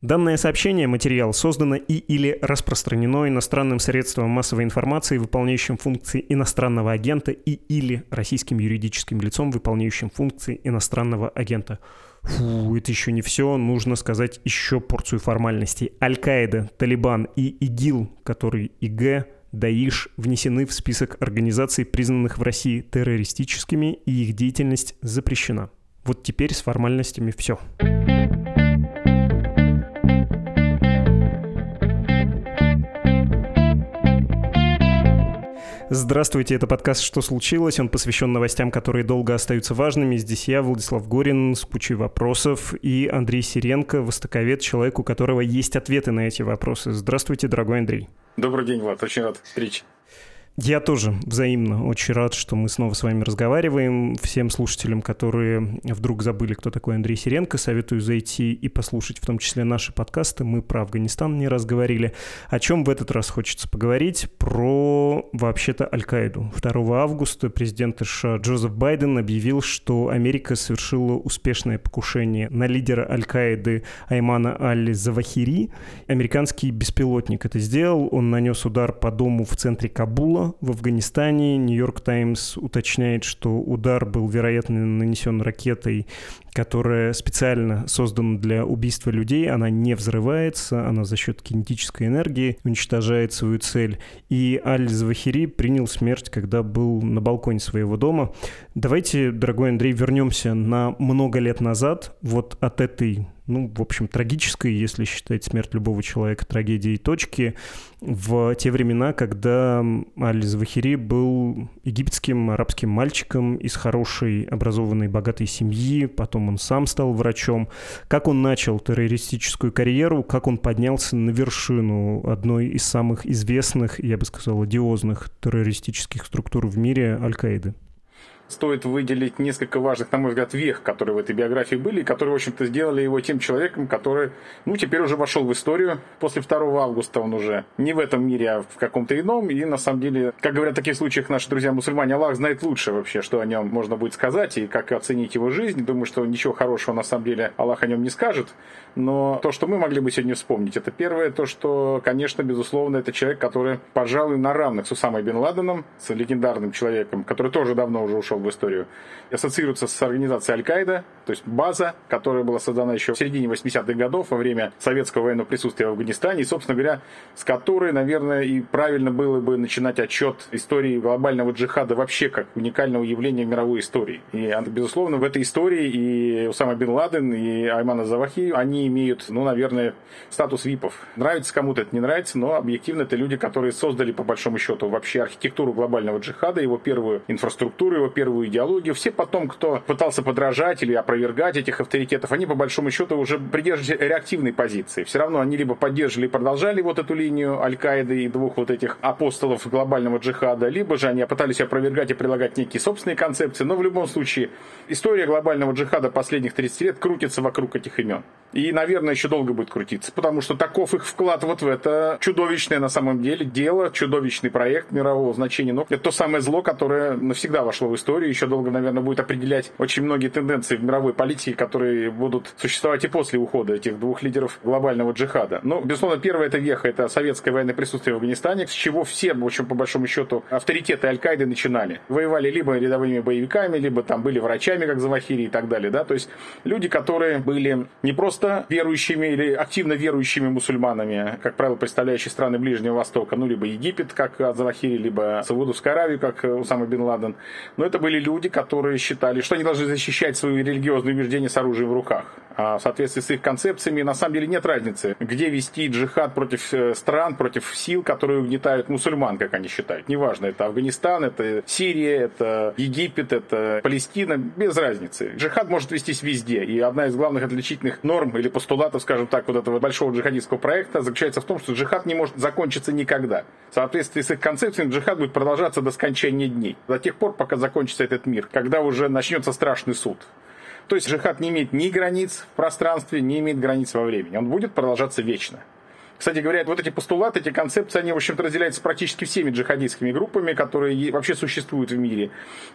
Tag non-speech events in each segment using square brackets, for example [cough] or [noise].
Данное сообщение, материал, создано и или распространено иностранным средством массовой информации, выполняющим функции иностранного агента и или российским юридическим лицом, выполняющим функции иностранного агента. Фу, это еще не все, нужно сказать еще порцию формальностей. Аль-Каида, Талибан и ИГИЛ, который ИГ, Даиш внесены в список организаций, признанных в России террористическими, и их деятельность запрещена. Вот теперь с формальностями все. Здравствуйте, это подкаст «Что случилось?». Он посвящен новостям, которые долго остаются важными. Здесь я, Владислав Горин, с кучей вопросов, и Андрей Сиренко, востоковед, человек, у которого есть ответы на эти вопросы. Здравствуйте, дорогой Андрей. Добрый день, Влад. Очень рад встрече. Я тоже взаимно очень рад, что мы снова с вами разговариваем. Всем слушателям, которые вдруг забыли, кто такой Андрей Сиренко, советую зайти и послушать в том числе наши подкасты. Мы про Афганистан не раз говорили. О чем в этот раз хочется поговорить? Про, вообще-то, Аль-Каиду. 2 августа президент США Джозеф Байден объявил, что Америка совершила успешное покушение на лидера Аль-Каиды Аймана Аль-Завахири. Американский беспилотник это сделал. Он нанес удар по дому в центре Кабула, в Афганистане. Нью-Йорк Таймс уточняет, что удар был, вероятно, нанесен ракетой, которая специально создана для убийства людей. Она не взрывается, она за счет кинетической энергии уничтожает свою цель. И Аль-Завахири принял смерть, когда был на балконе своего дома. Давайте, дорогой Андрей, вернемся на много лет назад, вот от этой ну, в общем, трагической, если считать смерть любого человека трагедией точки, в те времена, когда Аль-Завахири был египетским арабским мальчиком из хорошей, образованной, богатой семьи, потом он сам стал врачом. Как он начал террористическую карьеру, как он поднялся на вершину одной из самых известных, я бы сказал, одиозных террористических структур в мире Аль-Каиды? Стоит выделить несколько важных, на мой взгляд, вех, которые в этой биографии были, и которые, в общем-то, сделали его тем человеком, который, ну, теперь уже вошел в историю. После 2 августа он уже не в этом мире, а в каком-то ином. И, на самом деле, как говорят в таких случаях наши друзья-мусульмане, Аллах знает лучше вообще, что о нем можно будет сказать и как оценить его жизнь. Думаю, что ничего хорошего, на самом деле, Аллах о нем не скажет. Но то, что мы могли бы сегодня вспомнить, это первое, то, что, конечно, безусловно, это человек, который, пожалуй, на равных с Усамой Бен Ладеном, с легендарным человеком, который тоже давно уже ушел в историю, ассоциируется с организацией Аль-Каида, то есть база, которая была создана еще в середине 80-х годов во время советского военного присутствия в Афганистане, и, собственно говоря, с которой, наверное, и правильно было бы начинать отчет истории глобального джихада вообще как уникального явления в мировой истории. И, безусловно, в этой истории и Усама Бен Ладен, и Аймана Завахи, они имеют, ну, наверное, статус ВИПов. Нравится кому-то это, не нравится, но объективно это люди, которые создали, по большому счету, вообще архитектуру глобального джихада, его первую инфраструктуру, его первую идеологию. Все потом, кто пытался подражать или опровергать этих авторитетов, они, по большому счету, уже придерживались реактивной позиции. Все равно они либо поддерживали и продолжали вот эту линию Аль-Каиды и двух вот этих апостолов глобального джихада, либо же они пытались опровергать и прилагать некие собственные концепции. Но в любом случае, история глобального джихада последних 30 лет крутится вокруг этих имен. И, наверное, еще долго будет крутиться, потому что таков их вклад вот в это чудовищное на самом деле дело, чудовищный проект мирового значения. Но это то самое зло, которое навсегда вошло в историю, еще долго, наверное, будет определять очень многие тенденции в мировой политике, которые будут существовать и после ухода этих двух лидеров глобального джихада. Но, безусловно, первое это веха, это советское военное присутствие в Афганистане, с чего все, в общем, по большому счету, авторитеты Аль-Каиды начинали. Воевали либо рядовыми боевиками, либо там были врачами, как Завахири и так далее, да, то есть люди, которые были не просто верующими или активно верующими мусульманами, как правило, представляющие страны Ближнего Востока, ну, либо Египет, как Азавахири, либо Саудовская Аравия, как Усама Бен Ладен. Но это были люди, которые считали, что они должны защищать свои религиозные убеждения с оружием в руках. А в соответствии с их концепциями, на самом деле нет разницы, где вести джихад против э, стран, против сил, которые угнетают мусульман, как они считают. Неважно, это Афганистан, это Сирия, это Египет, это Палестина, без разницы. Джихад может вестись везде. И одна из главных отличительных норм или постулатов, скажем так, вот этого большого джихадистского проекта заключается в том, что джихад не может закончиться никогда. В соответствии с их концепциями джихад будет продолжаться до скончания дней. До тех пор, пока закончится этот мир, когда уже начнется страшный суд. То есть джихад не имеет ни границ в пространстве, не имеет границ во времени. Он будет продолжаться вечно. Кстати говоря, вот эти постулаты, эти концепции, они, в общем-то, разделяются практически всеми джихадистскими группами, которые вообще существуют в мире.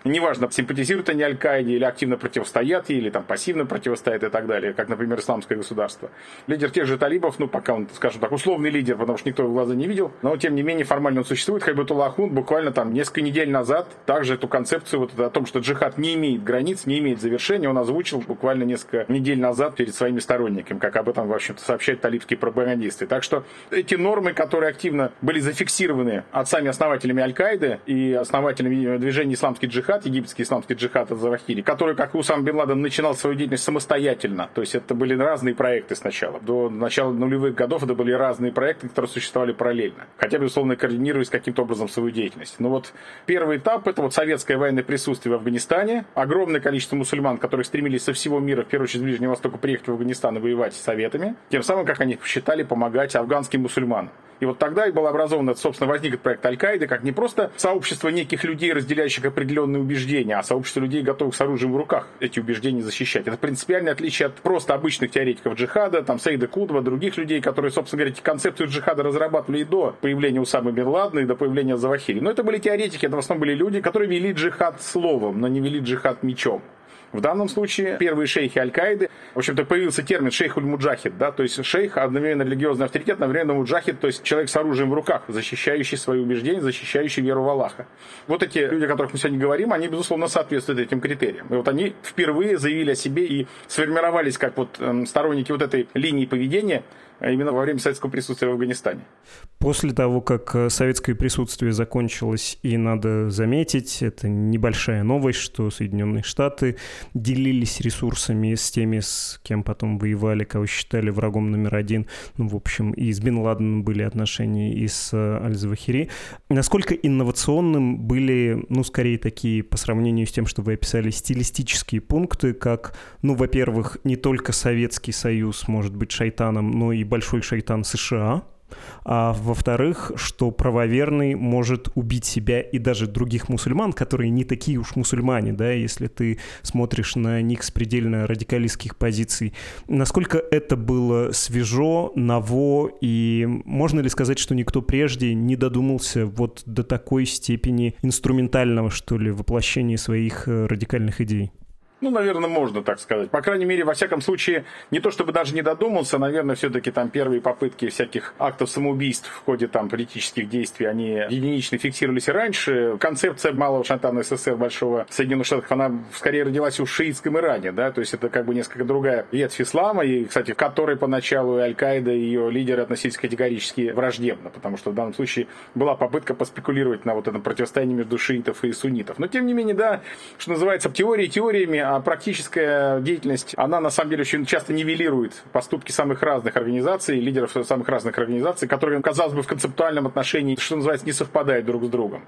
Неважно, симпатизируют они Аль-Каиде или активно противостоят ей, или там пассивно противостоят и так далее, как, например, исламское государство. Лидер тех же талибов, ну, пока он, скажем так, условный лидер, потому что никто его глаза не видел, но, тем не менее, формально он существует. Хайбатулла Ахунд буквально там несколько недель назад также эту концепцию вот о том, что джихад не имеет границ, не имеет завершения, он озвучил буквально несколько недель назад перед своими сторонниками, как об этом, в общем-то, сообщают талибские пропагандисты. Так что эти нормы, которые активно были зафиксированы отцами-основателями Аль-Каиды и основателями движения «Исламский джихад», египетский исламский джихад от Завахири, который, как и Усам Бен Ладен, начинал свою деятельность самостоятельно. То есть это были разные проекты сначала. До начала нулевых годов это были разные проекты, которые существовали параллельно. Хотя, безусловно, координировались каким-то образом свою деятельность. Но вот первый этап – это вот советское военное присутствие в Афганистане. Огромное количество мусульман, которые стремились со всего мира, в первую очередь с Ближнего Востока, приехать в Афганистан и воевать с советами. Тем самым, как они считали, помогать афганским мусульманам. И вот тогда и был образован, собственно, возник проект Аль-Каиды, как не просто сообщество неких людей, разделяющих определенные убеждения, а сообщество людей, готовых с оружием в руках эти убеждения защищать. Это принципиальное отличие от просто обычных теоретиков джихада, там Сейда Кудова, других людей, которые, собственно говоря, эти концепцию джихада разрабатывали и до появления Усамы Бен Ладена, и до появления Завахири. Но это были теоретики, это в основном были люди, которые вели джихад словом, но не вели джихад мечом. В данном случае первые шейхи Аль-Каиды, в общем-то, появился термин шейх муджахид да, то есть шейх одновременно религиозный авторитет, одновременно муджахид, то есть человек с оружием в руках, защищающий свои убеждения, защищающий веру в Аллаха. Вот эти люди, о которых мы сегодня говорим, они, безусловно, соответствуют этим критериям. И вот они впервые заявили о себе и сформировались как вот эм, сторонники вот этой линии поведения, именно во время советского присутствия в Афганистане. После того, как э, советское присутствие закончилось, и надо заметить, это небольшая новость, что Соединенные Штаты делились ресурсами с теми, с кем потом воевали, кого считали врагом номер один. Ну, в общем, и с Бен Ладеном были отношения, и с э, Аль-Завахири. Насколько инновационным были, ну, скорее такие, по сравнению с тем, что вы описали, стилистические пункты, как, ну, во-первых, не только Советский Союз может быть шайтаном, но и большой шайтан США, а во-вторых, что правоверный может убить себя и даже других мусульман, которые не такие уж мусульмане, да, если ты смотришь на них с предельно радикалистских позиций. Насколько это было свежо, ново, и можно ли сказать, что никто прежде не додумался вот до такой степени инструментального, что ли, воплощения своих э, радикальных идей? Ну, наверное, можно так сказать. По крайней мере, во всяком случае, не то чтобы даже не додумался, наверное, все-таки там первые попытки всяких актов самоубийств в ходе там политических действий, они единично фиксировались и раньше. Концепция малого шантана СССР Большого Соединенных Штатов, она скорее родилась в шиитском Иране, да, то есть это как бы несколько другая ветвь ислама, и, кстати, в которой поначалу Аль-Каида и ее лидеры относились категорически враждебно, потому что в данном случае была попытка поспекулировать на вот этом противостоянии между шиитов и суннитов. Но, тем не менее, да, что называется, теории теориями, практическая деятельность, она на самом деле очень часто нивелирует поступки самых разных организаций, лидеров самых разных организаций, которые, казалось бы, в концептуальном отношении, что называется, не совпадают друг с другом.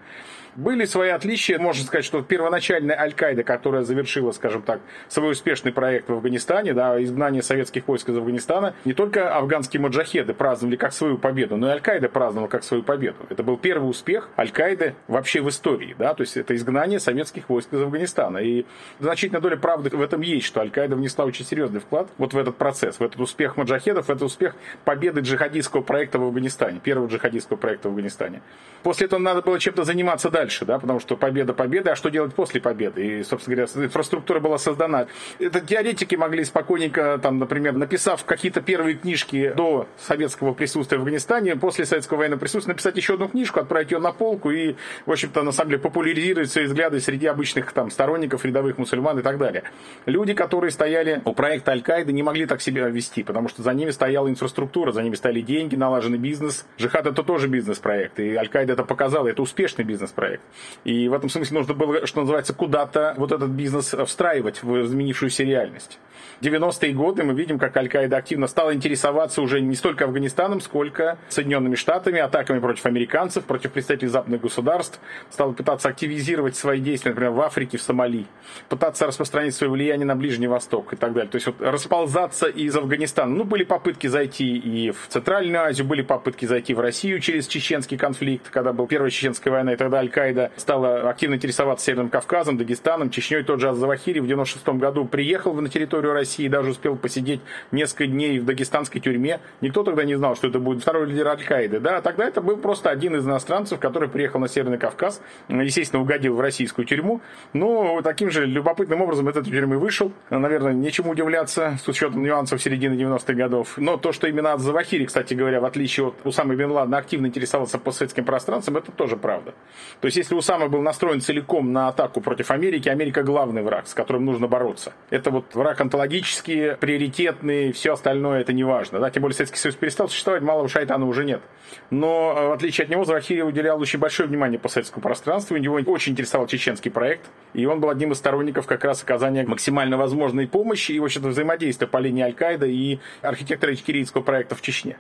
Были свои отличия. Можно сказать, что первоначальная Аль-Каида, которая завершила, скажем так, свой успешный проект в Афганистане, да, изгнание советских войск из Афганистана, не только афганские маджахеды праздновали как свою победу, но и Аль-Каида праздновала как свою победу. Это был первый успех Аль-Каиды вообще в истории. Да? То есть это изгнание советских войск из Афганистана. И значительная доля правды в этом есть, что Аль-Каида внесла очень серьезный вклад вот в этот процесс, в этот успех маджахедов, в этот успех победы джихадистского проекта в Афганистане, первого джихадистского проекта в Афганистане. После этого надо было чем-то заниматься дальше, да, потому что победа победа, а что делать после победы? И, собственно говоря, инфраструктура была создана. Это теоретики могли спокойненько, там, например, написав какие-то первые книжки до советского присутствия в Афганистане, после советского военного присутствия, написать еще одну книжку, отправить ее на полку и, в общем-то, на самом деле популяризировать свои взгляды среди обычных там сторонников, рядовых мусульман и так далее. Люди, которые стояли у проекта Аль-Каиды, не могли так себя вести, потому что за ними стояла инфраструктура, за ними стояли деньги, налаженный бизнес. Джихад это тоже бизнес-проект, и Аль-Каида это показало, это успешный бизнес-проект. И в этом смысле нужно было, что называется, куда-то вот этот бизнес встраивать в изменившуюся реальность. 90-е годы мы видим, как Аль-Каида активно стала интересоваться уже не столько Афганистаном, сколько Соединенными Штатами, атаками против американцев, против представителей западных государств, стала пытаться активизировать свои действия, например, в Африке, в Сомали, пытаться распространять распространить свое влияние на Ближний Восток и так далее. То есть вот расползаться из Афганистана. Ну, были попытки зайти и в Центральную Азию, были попытки зайти в Россию через чеченский конфликт, когда была Первая Чеченская война, и тогда Аль-Каида стала активно интересоваться Северным Кавказом, Дагестаном, Чечней. Тот же Азавахири в 96 году приехал на территорию России, даже успел посидеть несколько дней в дагестанской тюрьме. Никто тогда не знал, что это будет второй лидер Аль-Каиды. Да? Тогда это был просто один из иностранцев, который приехал на Северный Кавказ, естественно, угодил в российскую тюрьму. Но таким же любопытным образом из этой тюрьмы вышел. Наверное, нечему удивляться с учетом нюансов середины 90-х годов. Но то, что именно от Завахири, кстати говоря, в отличие от Усамы Бен Ладена, активно интересовался постсоветским пространством, это тоже правда. То есть, если Усама был настроен целиком на атаку против Америки, Америка главный враг, с которым нужно бороться. Это вот враг онтологический, приоритетный, все остальное это не важно. Да? Тем более Советский Союз перестал существовать, малого шайтана уже нет. Но, э, в отличие от него, Завахири уделял очень большое внимание постсоветскому пространству. Его очень интересовал чеченский проект. И он был одним из сторонников как раз оказания максимально возможной помощи и, в общем-то, взаимодействия по линии Аль-Каида и архитектора ичкерийского проекта в Чечне.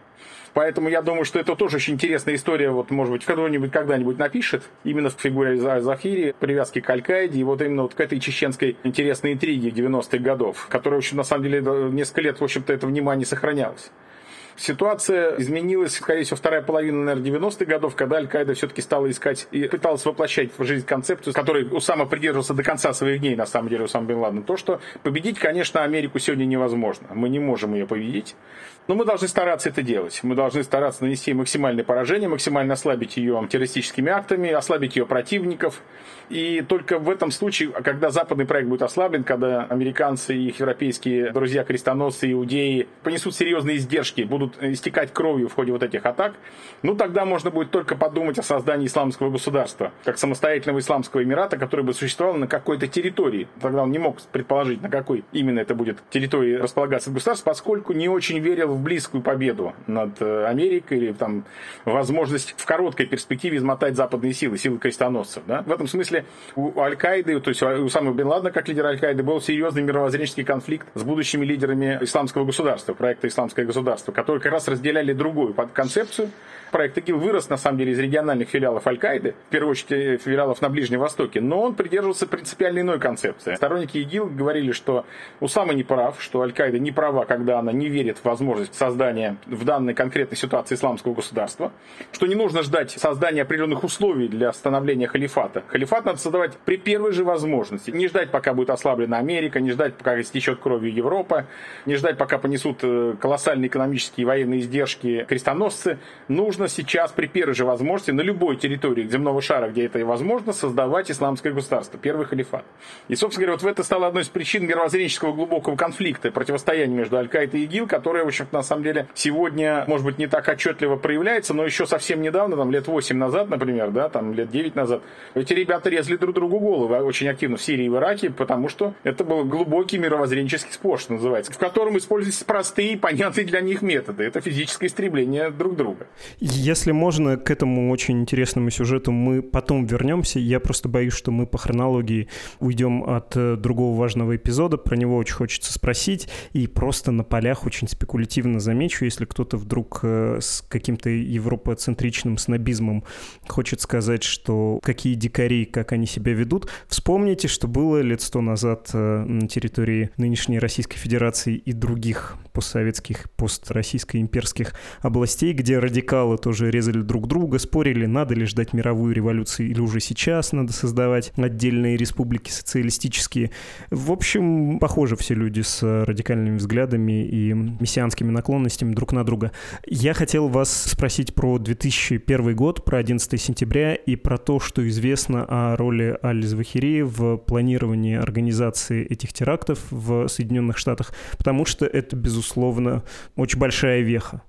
Поэтому я думаю, что это тоже очень интересная история. Вот, может быть, кто-нибудь когда-нибудь напишет именно в фигуре Захири, привязки к Аль-Каиде, и вот именно вот к этой чеченской интересной интриге 90-х годов, которая, в общем, на самом деле, несколько лет, в общем-то, это внимание сохранялось. Ситуация изменилась, скорее всего, вторая половина, наверное, 90-х годов, когда Аль-Каида все-таки стала искать и пыталась воплощать в жизнь концепцию, которой Усама придерживался до конца своих дней, на самом деле, Усама Бен Ладен. То, что победить, конечно, Америку сегодня невозможно. Мы не можем ее победить. Но мы должны стараться это делать. Мы должны стараться нанести максимальное поражение, максимально ослабить ее террористическими актами, ослабить ее противников. И только в этом случае, когда западный проект будет ослаблен, когда американцы и их европейские друзья-крестоносцы, иудеи понесут серьезные издержки, будут истекать кровью в ходе вот этих атак, ну тогда можно будет только подумать о создании исламского государства, как самостоятельного исламского эмирата, который бы существовал на какой-то территории. Тогда он не мог предположить, на какой именно это будет территории располагаться государство, поскольку не очень верил в близкую победу над э, Америкой или там возможность в короткой перспективе измотать западные силы, силы крестоносцев. Да? В этом смысле у Аль-Каиды, то есть у самого Бен Ладена как лидера Аль-Каиды был серьезный мировоззренческий конфликт с будущими лидерами исламского государства, проекта «Исламское государство», как раз разделяли другую концепцию. Проект ИГИЛ вырос, на самом деле, из региональных филиалов Аль-Каиды, в первую очередь э, филиалов на Ближнем Востоке, но он придерживался принципиально иной концепции. Сторонники ИГИЛ говорили, что Усама не прав, что Аль-Каида не права, когда она не верит в возможность создания в данной конкретной ситуации исламского государства, что не нужно ждать создания определенных условий для становления халифата. Халифат надо создавать при первой же возможности. Не ждать, пока будет ослаблена Америка, не ждать, пока истечет кровью Европа, не ждать, пока понесут э, колоссальные экономические и военные издержки крестоносцы. Нужно сейчас при первой же возможности на любой территории земного шара, где это возможно, создавать исламское государство, первый халифат. И, собственно говоря, вот в это стало одной из причин мировоззренческого глубокого конфликта, противостояния между Аль-Каидой и ИГИЛ, которое, в общем на самом деле, сегодня, может быть, не так отчетливо проявляется, но еще совсем недавно, там, лет 8 назад, например, да, там, лет 9 назад, эти ребята резали друг другу головы очень активно в Сирии и в Ираке, потому что это был глубокий мировоззренческий спор, что называется, в котором используются простые, понятные для них методы. Это физическое истребление друг друга. Если можно, к этому очень интересному сюжету мы потом вернемся. Я просто боюсь, что мы по хронологии уйдем от э, другого важного эпизода. Про него очень хочется спросить. И просто на полях очень спекулятивно замечу, если кто-то вдруг э, с каким-то европоцентричным снобизмом хочет сказать, что какие дикари, как они себя ведут, вспомните, что было лет сто назад э, на территории нынешней Российской Федерации и других постсоветских, построссийско-имперских областей, где радикалы тоже резали друг друга, спорили, надо ли ждать мировую революцию или уже сейчас надо создавать отдельные республики социалистические. В общем, похожи все люди с радикальными взглядами и мессианскими наклонностями друг на друга. Я хотел вас спросить про 2001 год, про 11 сентября и про то, что известно о роли Аль-Завахири в планировании организации этих терактов в Соединенных Штатах, потому что это, безусловно, безусловно, очень большая веха.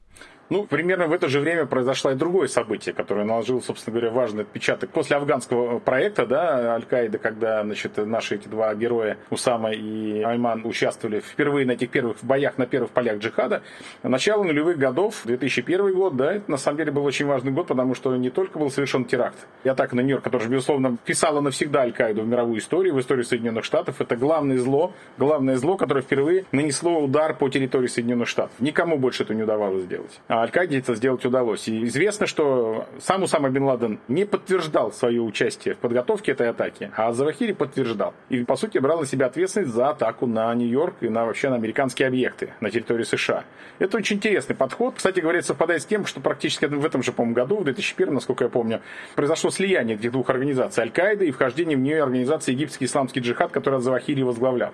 Ну, примерно в это же время произошло и другое событие, которое наложило, собственно говоря, важный отпечаток. После афганского проекта, да, Аль-Каида, когда, значит, наши эти два героя, Усама и Айман, участвовали впервые на этих первых боях, на первых полях джихада, начало нулевых годов, 2001 год, да, это на самом деле был очень важный год, потому что не только был совершен теракт и атака на Нью-Йорк, которая, безусловно, вписала навсегда Аль-Каиду в мировую историю, в историю Соединенных Штатов. Это главное зло, главное зло, которое впервые нанесло удар по территории Соединенных Штатов. Никому больше это не удавалось сделать. А Аль-Каиде это сделать удалось. И известно, что сам Усама Бен Ладен не подтверждал свое участие в подготовке этой атаки, а Завахири подтверждал. И, по сути, брал на себя ответственность за атаку на Нью-Йорк и на вообще на американские объекты на территории США. Это очень интересный подход. Кстати говоря, совпадает с тем, что практически в этом же, по-моему, году, в 2001, насколько я помню, произошло слияние этих двух организаций Аль-Каиды и вхождение в нее организации Египетский исламский джихад, который Завахири возглавлял.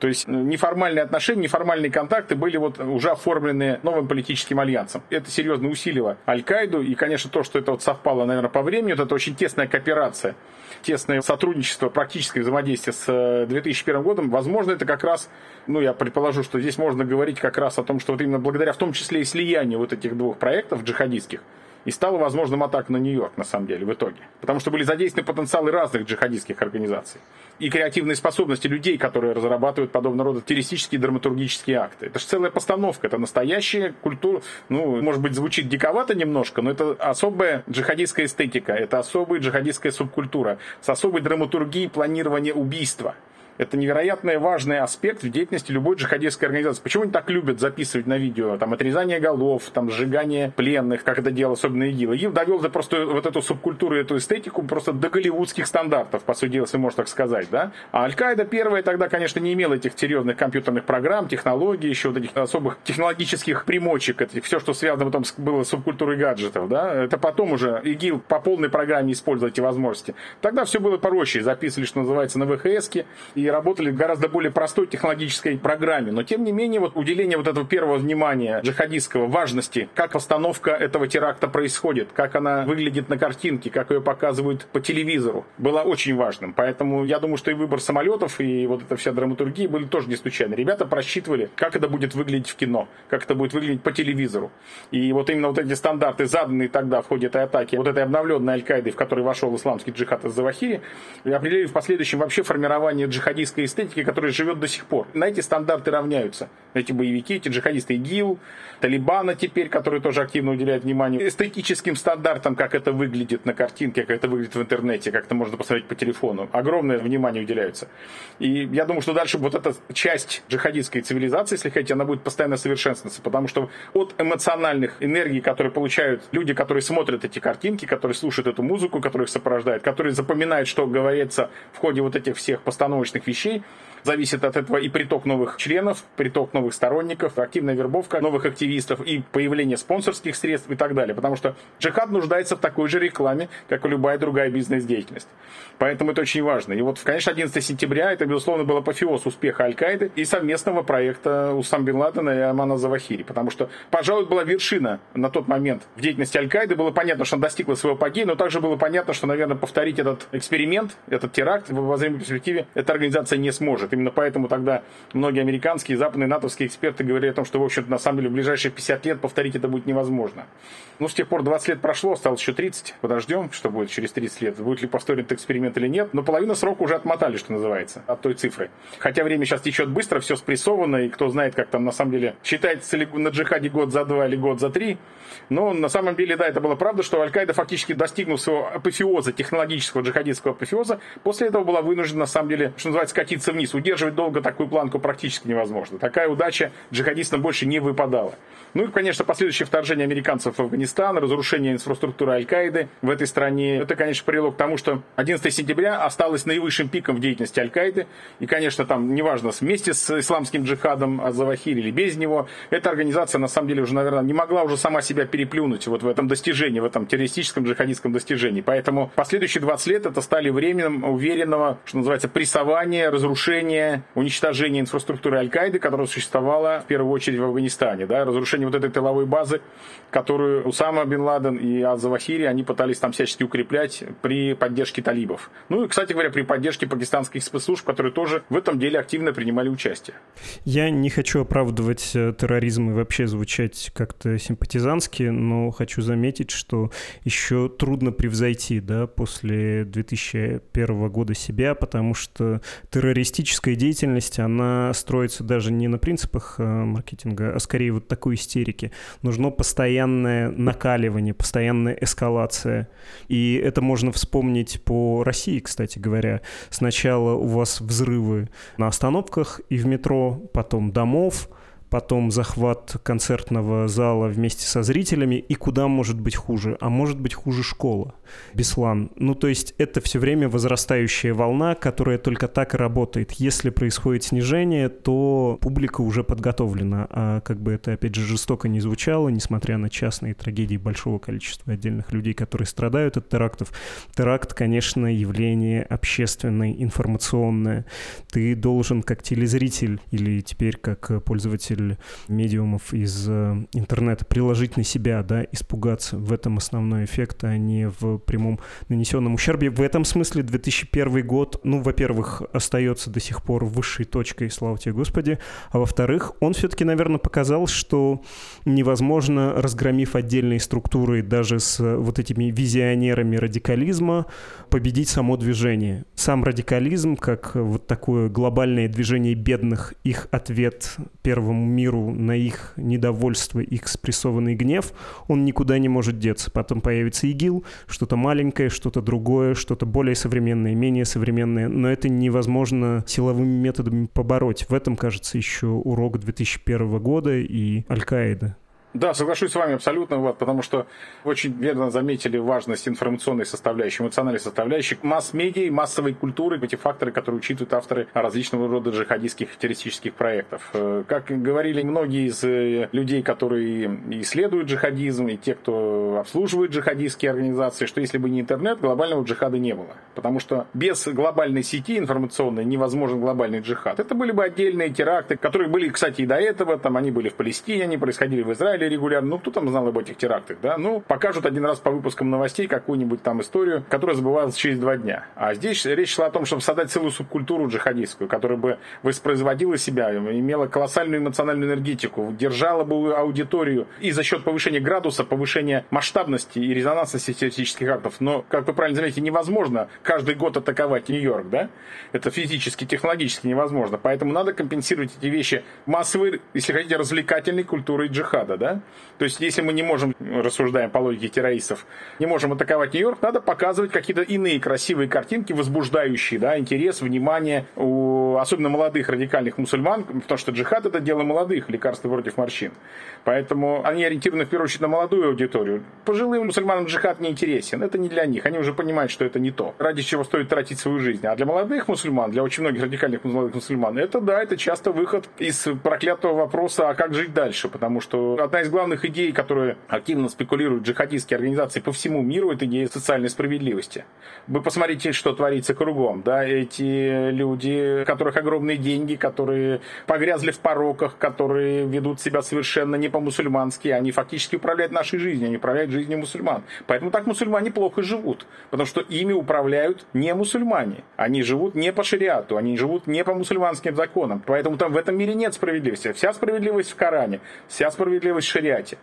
То есть э, неформальные отношения, неформальные контакты были вот уже оформлены новым политическим альянсом. Это серьезно усилило Аль-Каиду. И, конечно, то, что это вот совпало, наверное, по времени, вот это очень тесная кооперация, тесное сотрудничество, практическое взаимодействие с 2001 э, годом, возможно, это как раз, ну, я предположу, что здесь можно говорить как раз о том, что вот именно благодаря в том числе и слиянию вот этих двух проектов джихадистских, и стала возможным атака на Нью-Йорк, на самом деле, в итоге. Потому что были задействованы потенциалы разных джихадистских организаций. И креативные способности людей, которые разрабатывают подобного рода террористические драматургические акты. Это же целая постановка, это настоящая культура. Ну, может быть, звучит диковато немножко, но это особая джихадистская эстетика, это особая джихадистская субкультура с особой драматургией планирования убийства. Это невероятно важный аспект в деятельности любой джихадистской организации. Почему они так любят записывать на видео там, отрезание голов, там, сжигание пленных, как это делал особенно ИГИЛ. ИГИЛ довел до просто вот эту субкультуру, эту эстетику просто до голливудских стандартов, по сути если можно так сказать. Да? А Аль-Каида первая тогда, конечно, не имела этих серьезных компьютерных программ, технологий, еще вот этих особых технологических примочек, этих, все, что связано потом с, было с субкультурой гаджетов. Да? Это потом уже ИГИЛ по полной программе использовал эти возможности. Тогда все было проще. Записывали, что называется, на ВХС, и работали в гораздо более простой технологической программе. Но тем не менее, вот уделение вот этого первого внимания джихадистского важности, как постановка этого теракта происходит, как она выглядит на картинке, как ее показывают по телевизору, было очень важным. Поэтому я думаю, что и выбор самолетов, и вот эта вся драматургия были тоже не случайны. Ребята просчитывали, как это будет выглядеть в кино, как это будет выглядеть по телевизору. И вот именно вот эти стандарты, заданные тогда в ходе этой атаки, вот этой обновленной Аль-Каидой, в которой вошел исламский джихад из Завахири, определили в последующем вообще формирование джихадистов джихадистской эстетики, которая живет до сих пор. На эти стандарты равняются эти боевики, эти джихадисты ИГИЛ, Талибана теперь, которые тоже активно уделяют внимание эстетическим стандартам, как это выглядит на картинке, как это выглядит в интернете, как это можно посмотреть по телефону. Огромное внимание уделяются. И я думаю, что дальше вот эта часть джихадистской цивилизации, если хотите, она будет постоянно совершенствоваться, потому что от эмоциональных энергий, которые получают люди, которые смотрят эти картинки, которые слушают эту музыку, которая их сопровождает, которые запоминают, что говорится в ходе вот этих всех постановочных fichier, зависит от этого и приток новых членов, приток новых сторонников, активная вербовка новых активистов и появление спонсорских средств и так далее. Потому что джихад нуждается в такой же рекламе, как и любая другая бизнес-деятельность. Поэтому это очень важно. И вот, конечно, 11 сентября это, безусловно, был апофеоз успеха Аль-Каиды и совместного проекта Усам Бен Ладена и Амана Завахири. Потому что, пожалуй, была вершина на тот момент в деятельности Аль-Каиды. Было понятно, что она достигла своего апогея, но также было понятно, что, наверное, повторить этот эксперимент, этот теракт в обозримой перспективе эта организация не сможет. Вот именно поэтому тогда многие американские, западные, натовские эксперты говорили о том, что, в общем-то, на самом деле в ближайшие 50 лет повторить это будет невозможно. Ну, с тех пор 20 лет прошло, осталось еще 30. Подождем, что будет через 30 лет. Будет ли повторен этот эксперимент или нет. Но половину срока уже отмотали, что называется, от той цифры. Хотя время сейчас течет быстро, все спрессовано, и кто знает, как там на самом деле считается ли на джихаде год за два или год за три. Но на самом деле, да, это было правда, что Аль-Каида фактически достигнув своего апофеоза, технологического джихадистского апофеоза, после этого была вынуждена, на самом деле, что называется, катиться вниз удерживать долго такую планку практически невозможно. Такая удача джихадистам больше не выпадала. Ну и, конечно, последующее вторжение американцев в Афганистан, разрушение инфраструктуры Аль-Каиды в этой стране, это, конечно, привело к тому, что 11 сентября осталось наивысшим пиком в деятельности Аль-Каиды. И, конечно, там, неважно, вместе с исламским джихадом Азавахири или без него, эта организация, на самом деле, уже, наверное, не могла уже сама себя переплюнуть вот в этом достижении, в этом террористическом джихадистском достижении. Поэтому последующие 20 лет это стали временем уверенного, что называется, прессования, разрушения, уничтожения инфраструктуры Аль-Каиды, которая существовала в первую очередь в Афганистане, да, разрушение разрушение вот этой тыловой базы, которую Усама Бен Ладен и Азавахири, они пытались там всячески укреплять при поддержке талибов. Ну и, кстати говоря, при поддержке пакистанских спецслужб, которые тоже в этом деле активно принимали участие. Я не хочу оправдывать э, терроризм и вообще звучать как-то симпатизански, но хочу заметить, что еще трудно превзойти да, после 2001 года себя, потому что террористическая деятельность, она строится даже не на принципах э, маркетинга, а скорее вот такой истерики. Нужно постоянное накаливание, постоянная эскалация. И это можно вспомнить по России, кстати говоря. Сначала у вас взрывы на остановках и в метро, потом домов, потом захват концертного зала вместе со зрителями, и куда может быть хуже? А может быть хуже школа, Беслан. Ну, то есть это все время возрастающая волна, которая только так и работает. Если происходит снижение, то публика уже подготовлена. А как бы это, опять же, жестоко не звучало, несмотря на частные трагедии большого количества отдельных людей, которые страдают от терактов, теракт, конечно, явление общественное, информационное. Ты должен как телезритель или теперь как пользователь медиумов из э, интернета приложить на себя, да, испугаться. В этом основной эффект, а не в прямом нанесенном ущербе. В этом смысле 2001 год, ну, во-первых, остается до сих пор высшей точкой, слава тебе, Господи, а во-вторых, он все-таки, наверное, показал, что невозможно, разгромив отдельные структуры даже с вот этими визионерами радикализма, победить само движение. Сам радикализм, как вот такое глобальное движение бедных, их ответ первому миру на их недовольство, их спрессованный гнев, он никуда не может деться. Потом появится ИГИЛ, что-то маленькое, что-то другое, что-то более современное, менее современное, но это невозможно силовыми методами побороть. В этом, кажется, еще урок 2001 года и Аль-Каида. Да, соглашусь с вами абсолютно, вот, потому что очень верно заметили важность информационной составляющей, эмоциональной составляющей, масс-медиа и массовой культуры, эти факторы, которые учитывают авторы различного рода джихадистских террористических проектов. Э, как говорили многие из э, людей, которые исследуют джихадизм, и те, кто обслуживает джихадистские организации, что если бы не интернет, глобального джихада не было. Потому что без глобальной сети информационной невозможен глобальный джихад. Это были бы отдельные теракты, которые были, кстати, и до этого, там они были в Палестине, они происходили в Израиле, обсуждали регулярно. Ну, кто там знал об этих терактах, да? Ну, покажут один раз по выпускам новостей какую-нибудь там историю, которая забывалась через два дня. А здесь речь шла о том, чтобы создать целую субкультуру джихадистскую, которая бы воспроизводила себя, имела колоссальную эмоциональную энергетику, держала бы аудиторию и за счет повышения градуса, повышения масштабности и резонансности террористических актов. Но, как вы правильно заметите, невозможно каждый год атаковать Нью-Йорк, да? Это физически, технологически невозможно. Поэтому надо компенсировать эти вещи массовой, если хотите, развлекательной культурой джихада, да? То есть, если мы не можем, рассуждаем по логике террористов, не можем атаковать Нью-Йорк, надо показывать какие-то иные красивые картинки, возбуждающие да, интерес, внимание у особенно молодых радикальных мусульман, потому что джихад это дело молодых, лекарства против морщин. Поэтому они ориентированы в первую очередь на молодую аудиторию. Пожилым мусульманам джихад не интересен, это не для них, они уже понимают, что это не то, ради чего стоит тратить свою жизнь. А для молодых мусульман, для очень многих радикальных молодых мусульман, это да, это часто выход из проклятого вопроса, а как жить дальше, потому что одна из главных идей, которые активно спекулируют джихадистские организации по всему миру, это идея социальной справедливости. Вы посмотрите, что творится кругом. Да? Эти люди, у которых огромные деньги, которые погрязли в пороках, которые ведут себя совершенно не по-мусульмански, они фактически управляют нашей жизнью, они управляют жизнью мусульман. Поэтому так мусульмане плохо живут, потому что ими управляют не мусульмане. Они живут не по шариату, они живут не по мусульманским законам. Поэтому там в этом мире нет справедливости. Вся справедливость в Коране, вся справедливость в шариате.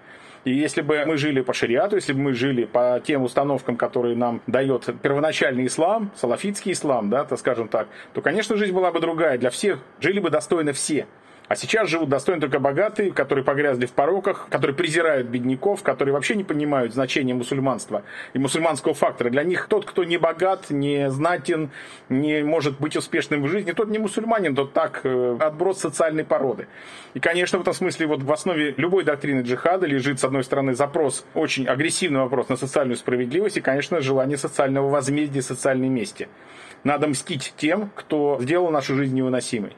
И если бы мы жили по шариату, если бы мы жили по тем установкам, которые нам дает первоначальный ислам, салафитский ислам, да, то скажем так, то, конечно, жизнь была бы другая для всех, жили бы достойно все. А сейчас живут достойно только богатые, которые погрязли в пороках, которые презирают бедняков, которые вообще не понимают значения мусульманства и мусульманского фактора. Для них тот, кто не богат, не знатен, не может быть успешным в жизни, тот не мусульманин, тот так, э, отброс социальной породы. И, конечно, в этом смысле вот в основе любой доктрины джихада лежит, с одной стороны, запрос, очень агрессивный вопрос на социальную справедливость и, конечно, желание социального возмездия, социальной мести. Надо мстить тем, кто сделал нашу жизнь невыносимой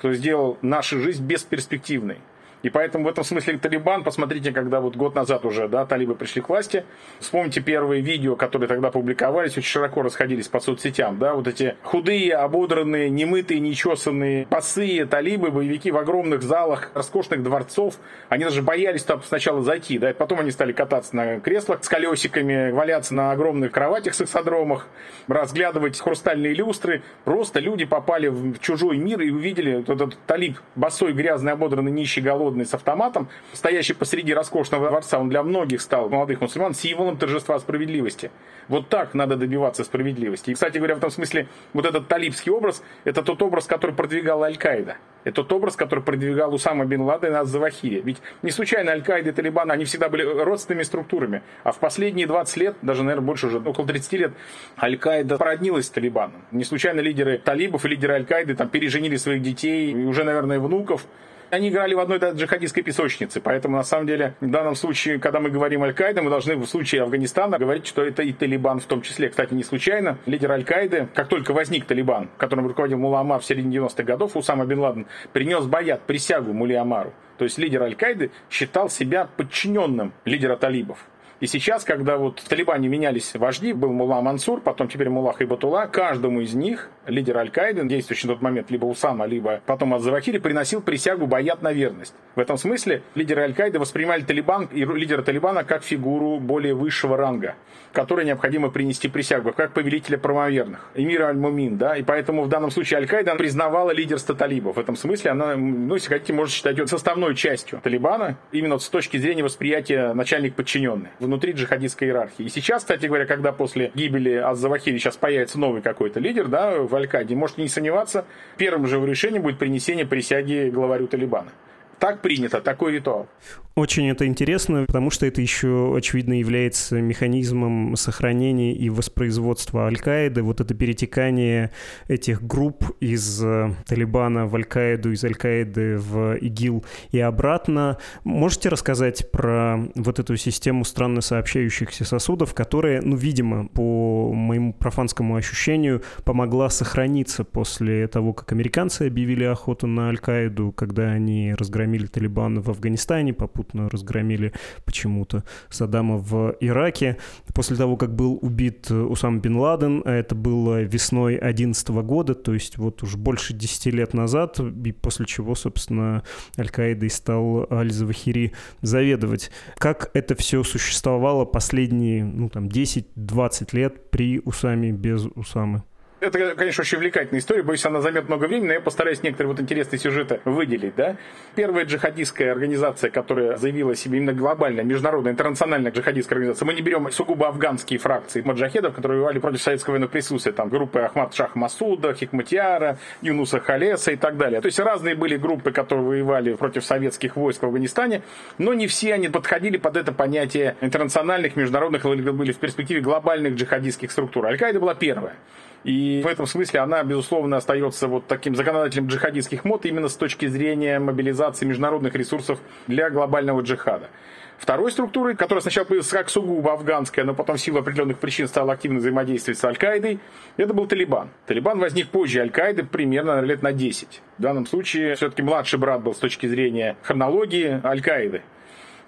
кто сделал нашу жизнь бесперспективной. И поэтому в этом смысле Талибан, посмотрите, когда вот год назад уже, да, талибы пришли к власти, вспомните первые видео, которые тогда публиковались, очень широко расходились по соцсетям, да, вот эти худые, ободранные, немытые, нечесанные, босые талибы, боевики в огромных залах, роскошных дворцов, они даже боялись там сначала зайти, да, и потом они стали кататься на креслах с колесиками, валяться на огромных кроватях с эксодромах, разглядывать хрустальные люстры, просто люди попали в чужой мир и увидели вот этот талиб, босой, грязный, ободранный, нищий, голодный, голодный с автоматом, стоящий посреди роскошного дворца, он для многих стал, молодых мусульман, символом торжества справедливости. Вот так надо добиваться справедливости. И, кстати говоря, в этом смысле вот этот талибский образ, это тот образ, который продвигал Аль-Каида. Это тот образ, который продвигал Усама бен Ладен от Завахири. Ведь не случайно Аль-Каида и Талибан, они всегда были родственными структурами. А в последние 20 лет, даже, наверное, больше уже, около 30 лет, Аль-Каида породнилась с Талибаном. Не случайно лидеры талибов и лидеры Аль-Каиды там переженили своих детей, и уже, наверное, внуков, Они играли в одной джихадистской песочнице, поэтому на самом деле в данном случае, когда мы говорим Аль-Каида, мы должны в случае Афганистана говорить, что это и Талибан в том числе. Кстати, не случайно лидер Аль-Каиды, как только возник Талибан, которым руководил Мула Амар в середине 90-х годов, Усама Бен Ладен принес баят, присягу Мули Амару. То есть лидер Аль-Каиды считал себя подчиненным лидера талибов. И сейчас, когда вот в Талибане менялись вожди, был Мула Мансур, потом теперь Мула Хайбатула, каждому из них лидер Аль-Каиды, действующий на тот момент либо Усама, либо потом Аз-Завахири, приносил присягу боят на верность. В этом смысле лидеры Аль-Каиды воспринимали Талибан и лидера Талибана как фигуру более высшего ранга, которой необходимо принести присягу, как повелителя правоверных, эмира Аль-Мумин, да, и поэтому в данном случае Аль-Каида признавала лидерство талибов. В этом смысле она, ну, если хотите, можно считать составной частью Талибана, именно с точки зрения восприятия начальник подчиненный внутри джихадистской иерархии. И сейчас, кстати говоря, когда после гибели Аз-Завахири сейчас появится новый какой-то лидер, да, в Аль-Каиде, можете не сомневаться, первым же решением будет принесение присяги главарю Талибана. Так принято, такой ритуал. Очень это интересно, потому что это еще, очевидно, является механизмом сохранения и воспроизводства Аль-Каиды. Вот это перетекание этих групп из э, Талибана в Аль-Каиду, из Аль-Каиды в ИГИЛ и обратно. Можете рассказать про вот эту систему странно сообщающихся сосудов, которая, ну, видимо, по моему профанскому ощущению, помогла сохраниться после того, как американцы объявили охоту на Аль-Каиду, когда они разгромили Талибан в Афганистане, попутно разгромили почему-то Саддама в Ираке. После того, как был убит Усам Бен Ладен, а это было весной 2011 года, то есть вот уж больше 10 лет назад, и после чего, собственно, Аль-Каидой стал Аль-Завахири заведовать. Как это все существовало последние, ну, там, 10-20 лет при Усаме без Усамы? Это, конечно, очень увлекательная история. Боюсь, она займет много времени, но я постараюсь некоторые вот интересные сюжеты выделить. Да? Первая джихадистская организация, которая заявила себе именно глобальная, международная, интернациональная джихадистская организация. Мы не берем сугубо афганские фракции маджахедов, которые воевали против советского военного присутствия. Там группы Ахмад Шах Масуда, Хикматьяра, Юнуса Халеса и так далее. То есть разные были группы, которые воевали против советских войск в Афганистане, но не все они подходили под это понятие интернациональных, международных или были в перспективе глобальных джихадистских структур. Аль-Каида была первая. И в этом смысле она, безусловно, остается вот таким законодателем джихадистских мод именно с точки зрения мобилизации международных ресурсов для глобального джихада. Второй структурой, которая сначала появилась как сугубо афганская, но потом в силу определенных причин стала активно взаимодействовать с Аль-Каидой, это был Талибан. Талибан возник позже Аль-Каиды, примерно лет на 10. В данном случае все-таки младший брат был с точки зрения хронологии Аль-Каиды.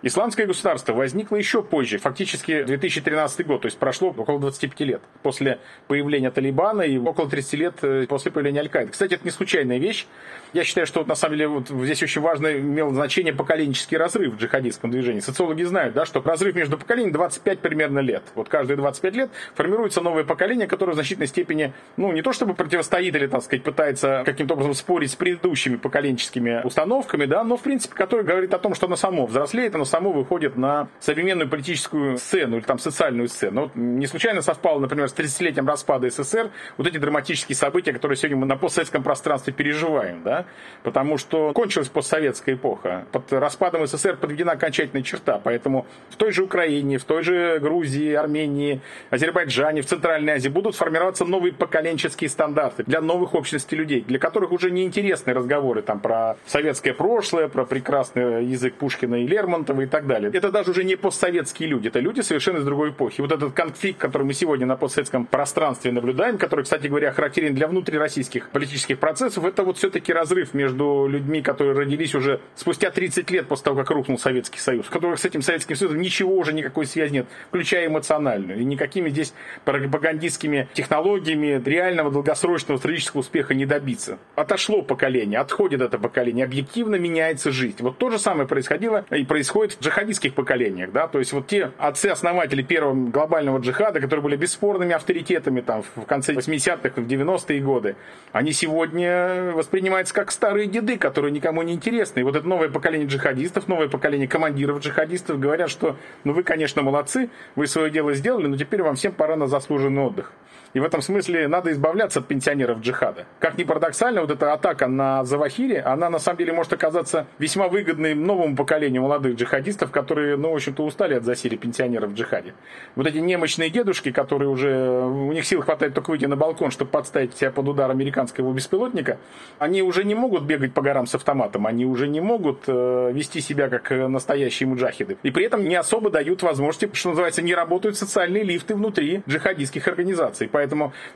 Исламское государство возникло еще позже, фактически 2013 год, то есть прошло около 25 лет после появления Талибана и около 30 лет э, после появления Аль-Каиды. Кстати, это не случайная вещь. Я считаю, что вот, на самом деле вот здесь очень важно имел значение поколенческий разрыв в джихадистском движении. Социологи знают, да, что разрыв между поколениями 25 примерно лет. Вот каждые 25 лет формируется новое поколение, которое в значительной степени, ну, не то чтобы противостоит или, так сказать, пытается каким-то образом спорить с предыдущими поколенческими установками, да, но, в принципе, которое говорит о том, что оно само взрослеет, оно само выходит на современную политическую сцену или там социальную сцену. Вот не случайно совпало, например, с 30-летием распада СССР вот эти драматические события, которые сегодня мы на постсоветском пространстве переживаем, да, потому что кончилась постсоветская эпоха. Под распадом СССР подведена окончательная черта, поэтому в той же Украине, в той же Грузии, Армении, Азербайджане, в Центральной Азии будут формироваться новые поколенческие стандарты для новых общностей людей, для которых уже не интересны разговоры там про советское прошлое, про прекрасный язык Пушкина и Лермонтова и так далее. Это даже уже не постсоветские люди, это люди совершенно из другой эпохи. Вот этот конфликт, который мы сегодня на постсоветском пространстве наблюдаем, который, кстати говоря, характерен для внутрироссийских политических процессов, это вот все-таки разрыв между людьми, которые родились уже спустя 30 лет после того, как рухнул Советский Союз, у которых с этим Советским Союзом ничего уже никакой связи нет, включая эмоциональную. И никакими здесь пропагандистскими технологиями реального долгосрочного стратегического успеха не добиться. Отошло поколение, отходит это поколение, объективно меняется жизнь. Вот то же самое происходило и происходит в джихадистских поколениях. Да? То есть вот те отцы-основатели первого глобального джихада, которые были бесспорными авторитетами там, в конце 80-х, в 90-е годы, они сегодня воспринимаются как старые деды, которые никому не интересны. И вот это новое поколение джихадистов, новое поколение командиров джихадистов говорят, что ну вы, конечно, молодцы, вы свое дело сделали, но теперь вам всем пора на заслуженный отдых. И в этом смысле надо избавляться от пенсионеров джихада. Как ни парадоксально, вот эта атака на Завахире, она на самом деле может оказаться весьма выгодной новому поколению молодых джихадистов которые, ну, в общем-то, устали от засилия пенсионеров в джихаде. Вот эти немощные дедушки, которые уже, у них сил хватает только выйти на балкон, чтобы подставить себя под удар американского беспилотника, они уже не могут бегать по горам с автоматом, они уже не могут э, вести себя как настоящие муджахиды. И при этом не особо дают возможности, что называется, не работают социальные лифты внутри джихадистских организаций. Поэтому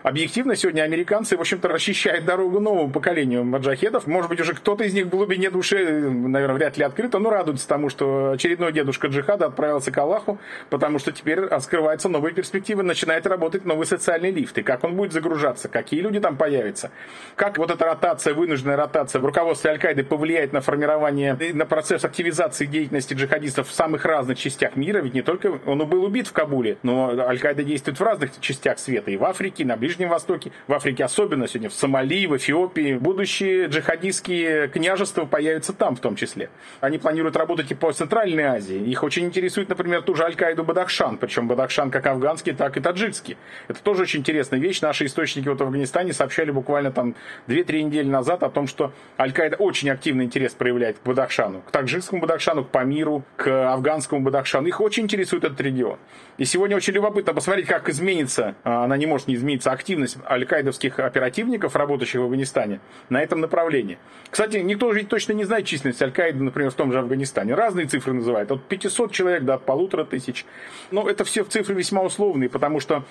объективно сегодня американцы, в общем-то, расчищают дорогу новому поколению маджахедов. Может быть, уже кто-то из них в глубине души, наверное, вряд ли открыто, но радуется тому, что очередной дедушка джихада отправился к Аллаху, потому что теперь открываются новые перспективы, начинает работать новый социальный лифт. И как он будет загружаться, какие люди там появятся, как вот эта ротация, вынужденная ротация в руководстве Аль-Каиды повлияет на формирование, на процесс активизации деятельности джихадистов в самых разных частях мира, ведь не только он был убит в Кабуле, но Аль-Каида действует в разных частях света, и в Африке, на Ближнем Востоке, в Африке особенно сегодня, в Сомали, в Эфиопии. Будущие джихадистские княжества появятся там в том числе. Они планируют работать и по Центральной Азии. Их очень интересует, например, ту же Аль-Каиду Бадахшан, причем Бадахшан как афганский, так и таджикский. Это тоже очень интересная вещь. Наши источники вот в Афганистане сообщали буквально там 2-3 недели назад о том, что Аль-Каида очень активный интерес проявляет к Бадахшану, к таджикскому Бадахшану, к Памиру, к афганскому Бадахшану. Их очень интересует этот регион. И сегодня очень любопытно посмотреть, как изменится, а, она не может не измениться, активность аль-каидовских оперативников, работающих в Афганистане, на этом направлении. Кстати, никто же точно не знает численность аль-Каиды, например, в том же Афганистане. Разные цифры называют. От 500 человек до полутора тысяч. Но это все цифры весьма условные, потому что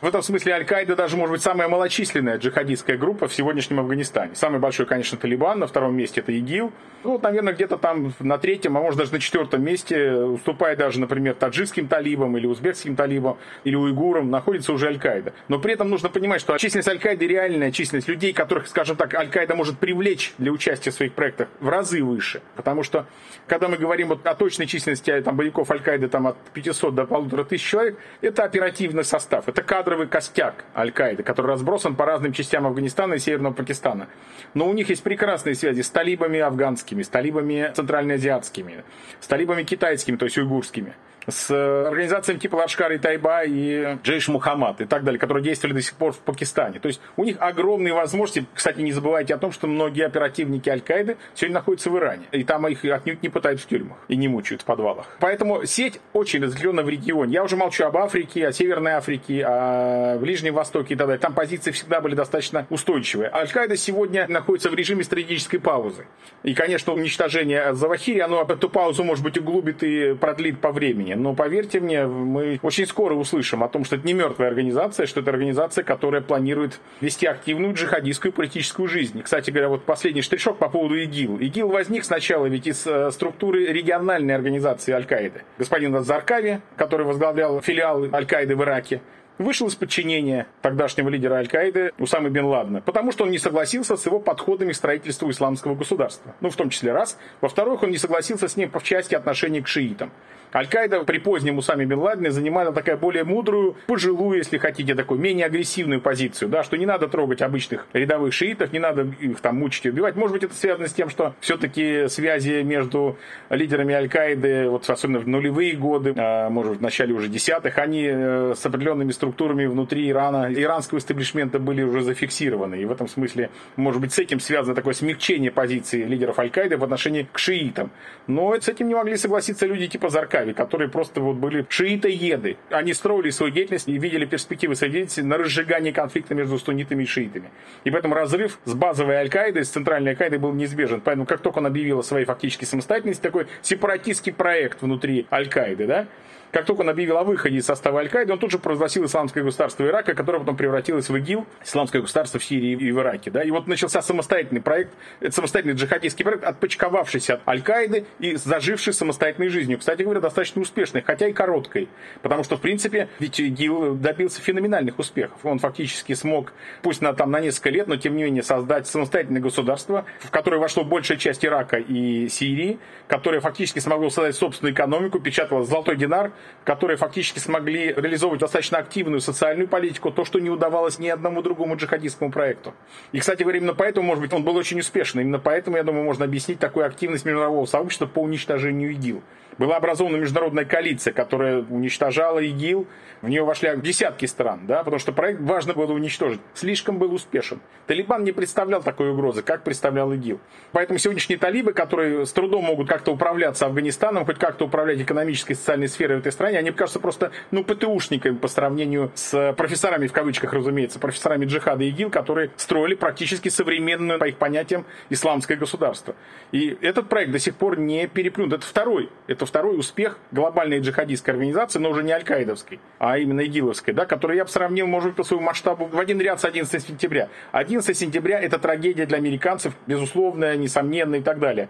в этом смысле Аль-Каида даже может быть самая малочисленная джихадистская группа в сегодняшнем Афганистане. Самый большой, конечно, Талибан, на втором месте это ИГИЛ. Ну, вот, наверное, где-то там на третьем, а может даже на четвертом месте, уступая даже, например, таджикским талибам или узбекским талибам или уйгурам, находится уже Аль-Каида. Но при этом нужно понимать, что численность Аль-Каиды, реальная численность людей, которых, скажем так, Аль-Каида может привлечь для участия в своих проектах, в разы выше. Потому что, когда мы говорим вот о точной численности там, боевиков Аль-Каиды там, от 500 до полутора тысяч человек, это оперативный состав, это кадры кадровый костяк Аль-Каиды, который разбросан по разным частям Афганистана и Северного Пакистана. Но у них есть прекрасные связи с талибами афганскими, с талибами центральноазиатскими, с талибами китайскими, то есть уйгурскими с организациями типа Лашкар и Тайба и Джейш Мухаммад и так далее, которые действовали до сих пор в Пакистане. То есть у них огромные возможности. Кстати, не забывайте о том, что многие оперативники Аль-Каиды сегодня находятся в Иране. И там их отнюдь не пытают в тюрьмах и не мучают в подвалах. Поэтому сеть очень разделена в регионе. Я уже молчу об Африке, о Северной Африке, о Ближнем Востоке и так далее. Там позиции всегда были достаточно устойчивые. Аль-Каида сегодня находится в режиме стратегической паузы. И, конечно, уничтожение Завахири, оно эту паузу, может быть, углубит и продлит по времени но поверьте мне, мы очень скоро услышим о том, что это не мертвая организация, что это организация, которая планирует вести активную джихадистскую политическую жизнь. Кстати говоря, вот последний штришок по поводу ИГИЛ. ИГИЛ возник сначала ведь из э, структуры региональной организации Аль-Каиды. Господин Заркави, который возглавлял филиал Аль-Каиды в Ираке, вышел из подчинения тогдашнего лидера Аль-Каиды Усамы бен Ладена, потому что он не согласился с его подходами к строительству исламского государства. Ну, в том числе раз. Во-вторых, он не согласился с ним в части отношений к шиитам. Аль-Каида при позднем Усаме бен Ладене занимала такая более мудрую, пожилую, если хотите, такую менее агрессивную позицию, да, что не надо трогать обычных рядовых шиитов, не надо их там мучить и убивать. Может быть, это связано с тем, что все-таки связи между лидерами Аль-Каиды, вот особенно в нулевые годы, а, может в начале уже десятых, они э, с определенными структурами внутри Ирана, иранского истеблишмента были уже зафиксированы. И в этом смысле, может быть, с этим связано такое смягчение позиции лидеров Аль-Каиды в отношении к шиитам. Но с этим не могли согласиться люди типа Зарка Аравии, которые просто вот были шиитоеды. Они строили свою деятельность и видели перспективы своей деятельности на разжигании конфликта между суннитами и шиитами. И поэтому разрыв с базовой Аль-Каидой, с центральной Аль-Каидой был неизбежен. Поэтому как только он объявил о своей фактически самостоятельности, такой сепаратистский проект внутри Аль-Каиды, да, как только он объявил о выходе из состава Аль-Каиды, он тут же провозгласил исламское государство Ирака, которое потом превратилось в ИГИЛ, исламское государство в Сирии и в Ираке. Да? И вот начался самостоятельный проект, самостоятельный джихадистский проект, отпочковавшийся от Аль-Каиды и заживший самостоятельной жизнью. Кстати говоря, достаточно успешной, хотя и короткой. Потому что, в принципе, ведь ИГИЛ добился феноменальных успехов. Он фактически смог, пусть на, там, на несколько лет, но тем не менее создать самостоятельное государство, в которое вошло большая часть Ирака и Сирии, которое фактически смогло создать собственную экономику, печатало золотой динар, которые фактически смогли реализовывать достаточно активную социальную политику, то, что не удавалось ни одному другому джихадистскому проекту. И, кстати говоря, именно поэтому, может быть, он был очень успешный. Именно поэтому, я думаю, можно объяснить такую активность мирового сообщества по уничтожению ИГИЛ. Была образована международная коалиция, которая уничтожала ИГИЛ. В нее вошли десятки стран, да, потому что проект важно было уничтожить. Слишком был успешен. Талибан не представлял такой угрозы, как представлял ИГИЛ. Поэтому сегодняшние талибы, которые с трудом могут как-то управляться Афганистаном, хоть как-то управлять экономической и социальной сферой в этой стране, они кажутся просто, ну, ПТУшниками по сравнению с профессорами, в кавычках, разумеется, профессорами джихада ИГИЛ, которые строили практически современное, по их понятиям, исламское государство. И этот проект до сих пор не переплюнут. Это второй. Это второй успех глобальной джихадистской организации, но уже не аль-Каидовской, а именно ИГИЛовской, да, которую я бы сравнил, может быть, по своему масштабу в один ряд с 11 сентября. 11 сентября – это трагедия для американцев, безусловная, несомненная и так далее.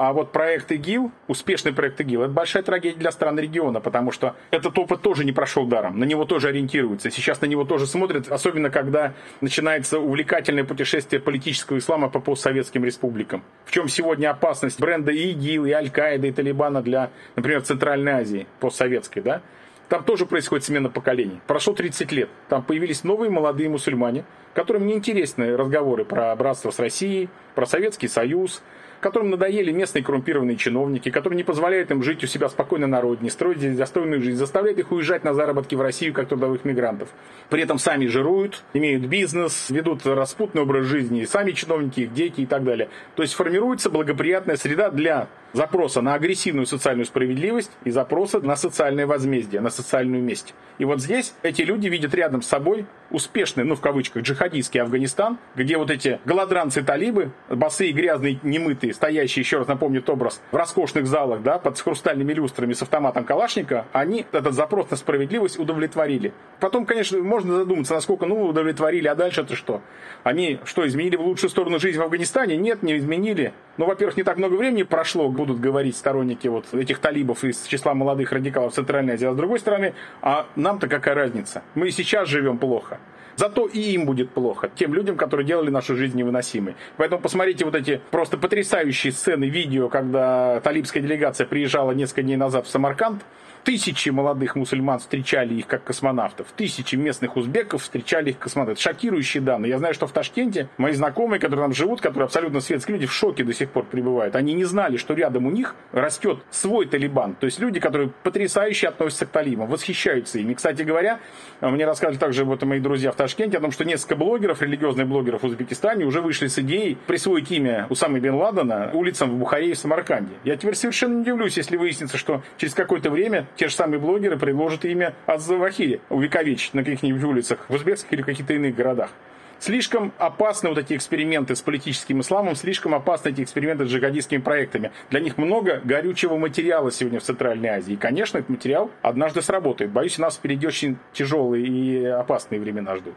А вот проект ИГИЛ, успешный проект ИГИЛ, это большая трагедия для стран региона, потому что этот опыт тоже не прошел даром. На него тоже ориентируются. Сейчас на него тоже смотрят, особенно когда начинается увлекательное путешествие политического ислама по постсоветским республикам. В чем сегодня опасность бренда и ИГИЛ, и Аль-Каида, и Талибана для, например, Центральной Азии, постсоветской, да? Там тоже происходит смена поколений. Прошло 30 лет. Там появились новые молодые мусульмане, которым неинтересны разговоры про братство с Россией, про Советский Союз, которым надоели местные коррумпированные чиновники, которые не позволяют им жить у себя спокойно на родине, строить здесь достойную жизнь, заставляют их уезжать на заработки в Россию как трудовых мигрантов. При этом сами жируют, имеют бизнес, ведут распутный образ жизни, и сами чиновники, их дети и так далее. То есть формируется благоприятная среда для запроса на агрессивную социальную справедливость и запроса на социальное возмездие, на социальную месть. И вот здесь эти люди видят рядом с собой успешный, ну в кавычках, джихадистский Афганистан, где вот эти голодранцы-талибы, босые, грязные, немытые, стоящие, еще раз напомню, образ, в роскошных залах, да, под хрустальными люстрами с автоматом Калашника, они этот запрос на справедливость удовлетворили. Потом, конечно, можно задуматься, насколько, ну, удовлетворили, а дальше это что? Они что, изменили в лучшую сторону жизнь в Афганистане? Нет, не изменили. Ну, во-первых, не так много времени прошло, будут говорить сторонники вот этих талибов из числа молодых радикалов Центральной Азии. А с другой стороны, а нам-то какая разница? Мы сейчас живем плохо. Зато и им будет плохо, тем людям, которые делали нашу жизнь невыносимой. Поэтому посмотрите вот эти просто потрясающие сцены, видео, когда талибская делегация приезжала несколько дней назад в Самарканд, Тысячи молодых мусульман встречали их как космонавтов. Тысячи местных узбеков встречали их космонавтов. Шокирующие данные. Я знаю, что в Ташкенте мои знакомые, которые там живут, которые абсолютно светские люди, в шоке до сих пор пребывают. Они не знали, что рядом у них растет свой Талибан. То есть люди, которые потрясающе относятся к талибам, восхищаются ими. Кстати говоря, мне рассказывали также вот мои друзья в Ташкенте о том, что несколько блогеров, религиозных блогеров в Узбекистане уже вышли с идеей присвоить имя Усамы бен Ладена улицам в Бухаре и в Самарканде. Я теперь совершенно не удивлюсь, если выяснится, что через какое-то время те же самые блогеры предложат имя Аззавахири увековечить на каких-нибудь улицах в узбекских или каких-то иных городах. Слишком опасны вот эти эксперименты с политическим исламом, слишком опасны эти эксперименты с джихадистскими проектами. Для них много горючего материала сегодня в Центральной Азии. И, конечно, этот материал однажды сработает. Боюсь, нас впереди очень тяжелые и опасные времена ждут.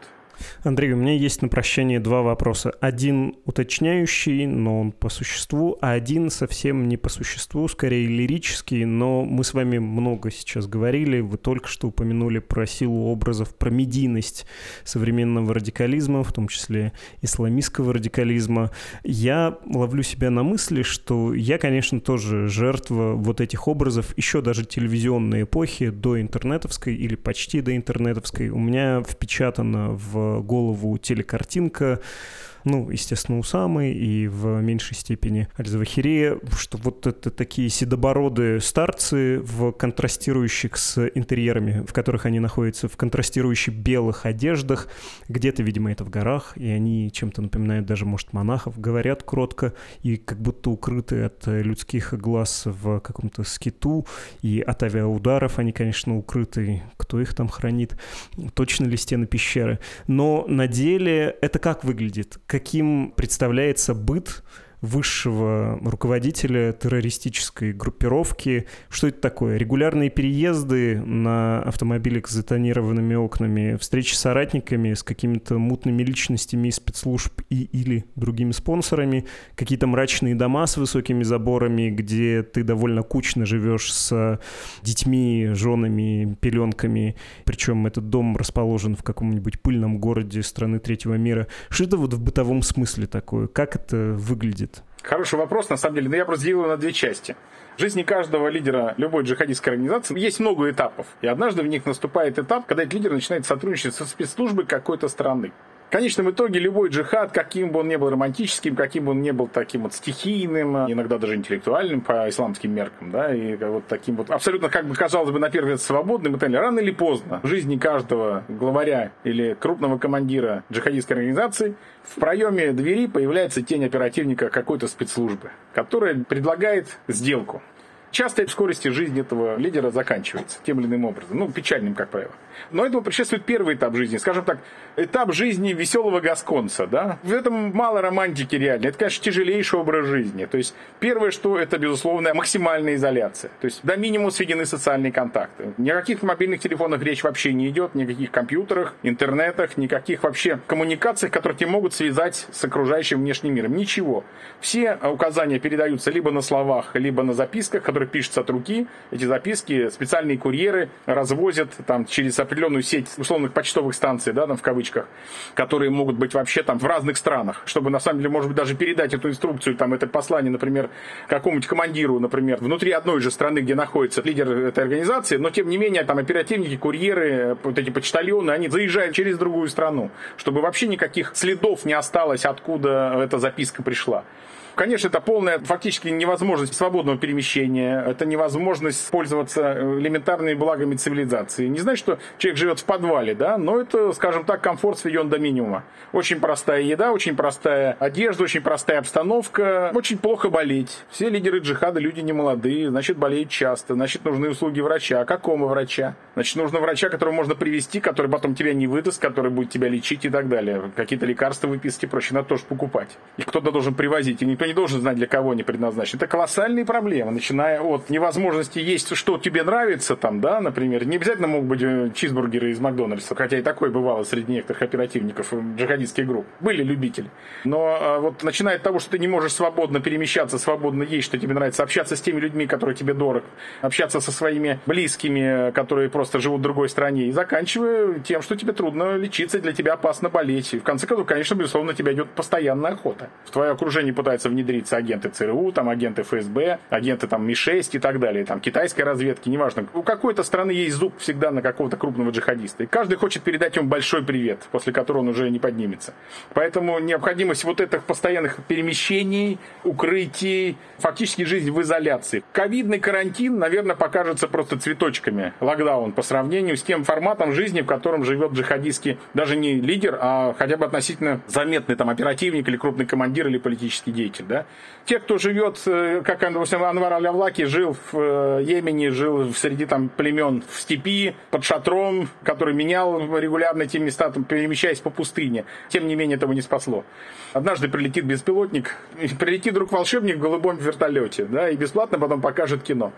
Андрей, у меня есть на прощание два вопроса. Один уточняющий, но он по существу, а один совсем не по существу, скорее лирический, но мы с вами много сейчас говорили, вы только что упомянули про силу образов, про медийность современного радикализма, в том числе исламистского радикализма. Я ловлю себя на мысли, что я, конечно, тоже жертва вот этих образов, еще даже телевизионной эпохи, до интернетовской или почти до интернетовской. У меня впечатано в голову телекартинка ну, естественно, у Самы и в меньшей степени Альзавахирея, что вот это такие седобородые старцы в контрастирующих с интерьерами, в которых они находятся, в контрастирующих белых одеждах, где-то, видимо, это в горах, и они чем-то напоминают даже, может, монахов, говорят кротко и как будто укрыты от людских глаз в каком-то скиту, и от авиаударов они, конечно, укрыты, кто их там хранит, точно ли стены пещеры. Но на деле это как выглядит? Каким представляется быт высшего руководителя террористической группировки. Что это такое? Регулярные переезды на автомобилях с затонированными окнами, встречи с соратниками, с какими-то мутными личностями из спецслужб и или другими спонсорами, какие-то мрачные дома с высокими заборами, где ты довольно кучно живешь с детьми, женами, пеленками, причем этот дом расположен в каком-нибудь пыльном городе страны третьего мира. Что это вот в бытовом смысле такое? Как это выглядит? Хороший вопрос, на самом деле, но я просто делаю на две части. В жизни каждого лидера любой джихадистской организации есть много этапов. И однажды в них наступает этап, когда этот лидер начинает сотрудничать со спецслужбой какой-то страны. В конечном итоге любой джихад, каким бы он ни был романтическим, каким бы он ни был таким вот стихийным, иногда даже интеллектуальным по исламским меркам, да, и вот таким вот абсолютно, как бы казалось бы, на первый взгляд свободным, это рано или поздно в жизни каждого главаря или крупного командира джихадистской организации в проеме двери появляется тень оперативника какой-то спецслужбы, которая предлагает сделку. Часто скорости жизни этого лидера заканчивается тем или иным образом, ну, печальным, как правило. Но этому предшествует первый этап жизни, скажем так, этап жизни веселого гасконца, да. В этом мало романтики реально, это, конечно, тяжелейший образ жизни. То есть, первое, что это, безусловно, максимальная изоляция. То есть, до минимума сведены социальные контакты. Ни о каких мобильных телефонах речь вообще не идет, ни о каких компьютерах, интернетах, никаких вообще коммуникациях, которые тебе могут связать с окружающим внешним миром. Ничего. Все указания передаются либо на словах, либо на записках, которые пишутся от руки. Эти записки специальные курьеры развозят там через определенную сеть условных почтовых станций, да, там в кавычках, которые могут быть вообще там в разных странах, чтобы на самом деле, может быть, даже передать эту инструкцию, там, это послание, например, какому-нибудь командиру, например, внутри одной же страны, где находится лидер этой организации, но тем не менее там оперативники, курьеры, вот эти почтальоны, они заезжают через другую страну, чтобы вообще никаких следов не осталось, откуда эта записка пришла. Конечно, это полная фактически невозможность свободного перемещения, это невозможность пользоваться элементарными благами цивилизации. Не знаю, что человек живет в подвале, да, но это, скажем так, комфорт сведен до минимума. Очень простая еда, очень простая одежда, очень простая обстановка, очень плохо болеть. Все лидеры джихада люди не молодые, значит, болеют часто, значит, нужны услуги врача. Какого врача? Значит, нужно врача, которого можно привести, который потом тебя не выдаст, который будет тебя лечить и так далее. Какие-то лекарства выписать и прочее, надо тоже покупать. И кто-то должен привозить, и никто не должен знать, для кого они предназначены. Это колоссальные проблемы, начиная от невозможности есть, что тебе нравится, там, да, например. Не обязательно могут быть э, чизбургеры из Макдональдса, хотя и такое бывало среди некоторых оперативников джихадистских групп. Были любители. Но а, вот начиная от того, что ты не можешь свободно перемещаться, свободно есть, что тебе нравится, общаться с теми людьми, которые тебе дорог, общаться со своими близкими, которые просто живут в другой стране, и заканчивая тем, что тебе трудно лечиться, для тебя опасно болеть. И в конце концов, конечно, безусловно, тебя идет постоянная охота. В твое окружение пытаются внедриться агенты ЦРУ, там агенты ФСБ, агенты там Ми-6 и так далее, там китайской разведки, неважно. У какой-то страны есть зуб всегда на какого-то крупного джихадиста. И каждый хочет передать ему большой привет, после которого он уже не поднимется. Поэтому необходимость вот этих постоянных перемещений, укрытий, фактически жизнь в изоляции. Ковидный карантин, наверное, покажется просто цветочками. Локдаун по сравнению с тем форматом жизни, в котором живет джихадистский, даже не лидер, а хотя бы относительно заметный там оперативник или крупный командир или политический деятель. Да? Те, кто живет, э, как Анвар Алявлаки, жил в э, Йемене, жил среди там племен в степи, под шатром, который менял регулярно те места, там, перемещаясь по пустыне. Тем не менее, этого не спасло. Однажды прилетит беспилотник, прилетит друг волшебник в голубом вертолете, да, и бесплатно потом покажет кино.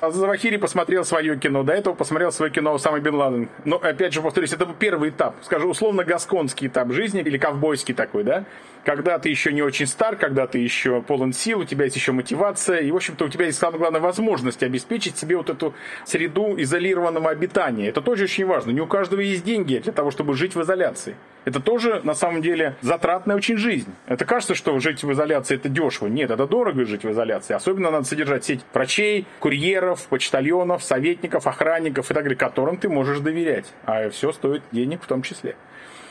А Завахири посмотрел свое кино, до этого посмотрел свое кино Усама Бен Ладен. Но, опять же, повторюсь, это первый этап, скажу, условно гасконский этап жизни или ковбойский такой, да, когда ты еще не очень стар, когда ты еще полон сил, у тебя есть еще мотивация, и, в общем-то, у тебя есть, самое главное, возможность обеспечить себе вот эту среду изолированного обитания. Это тоже очень важно. Не у каждого есть деньги для того, чтобы жить в изоляции. Это тоже, на самом деле, затратная очень жизнь. Это кажется, что жить в изоляции это дешево. Нет, это дорого жить в изоляции. Особенно надо содержать сеть врачей, курьеров, почтальонов, советников, охранников и так далее, которым ты можешь доверять. А все стоит денег в том числе.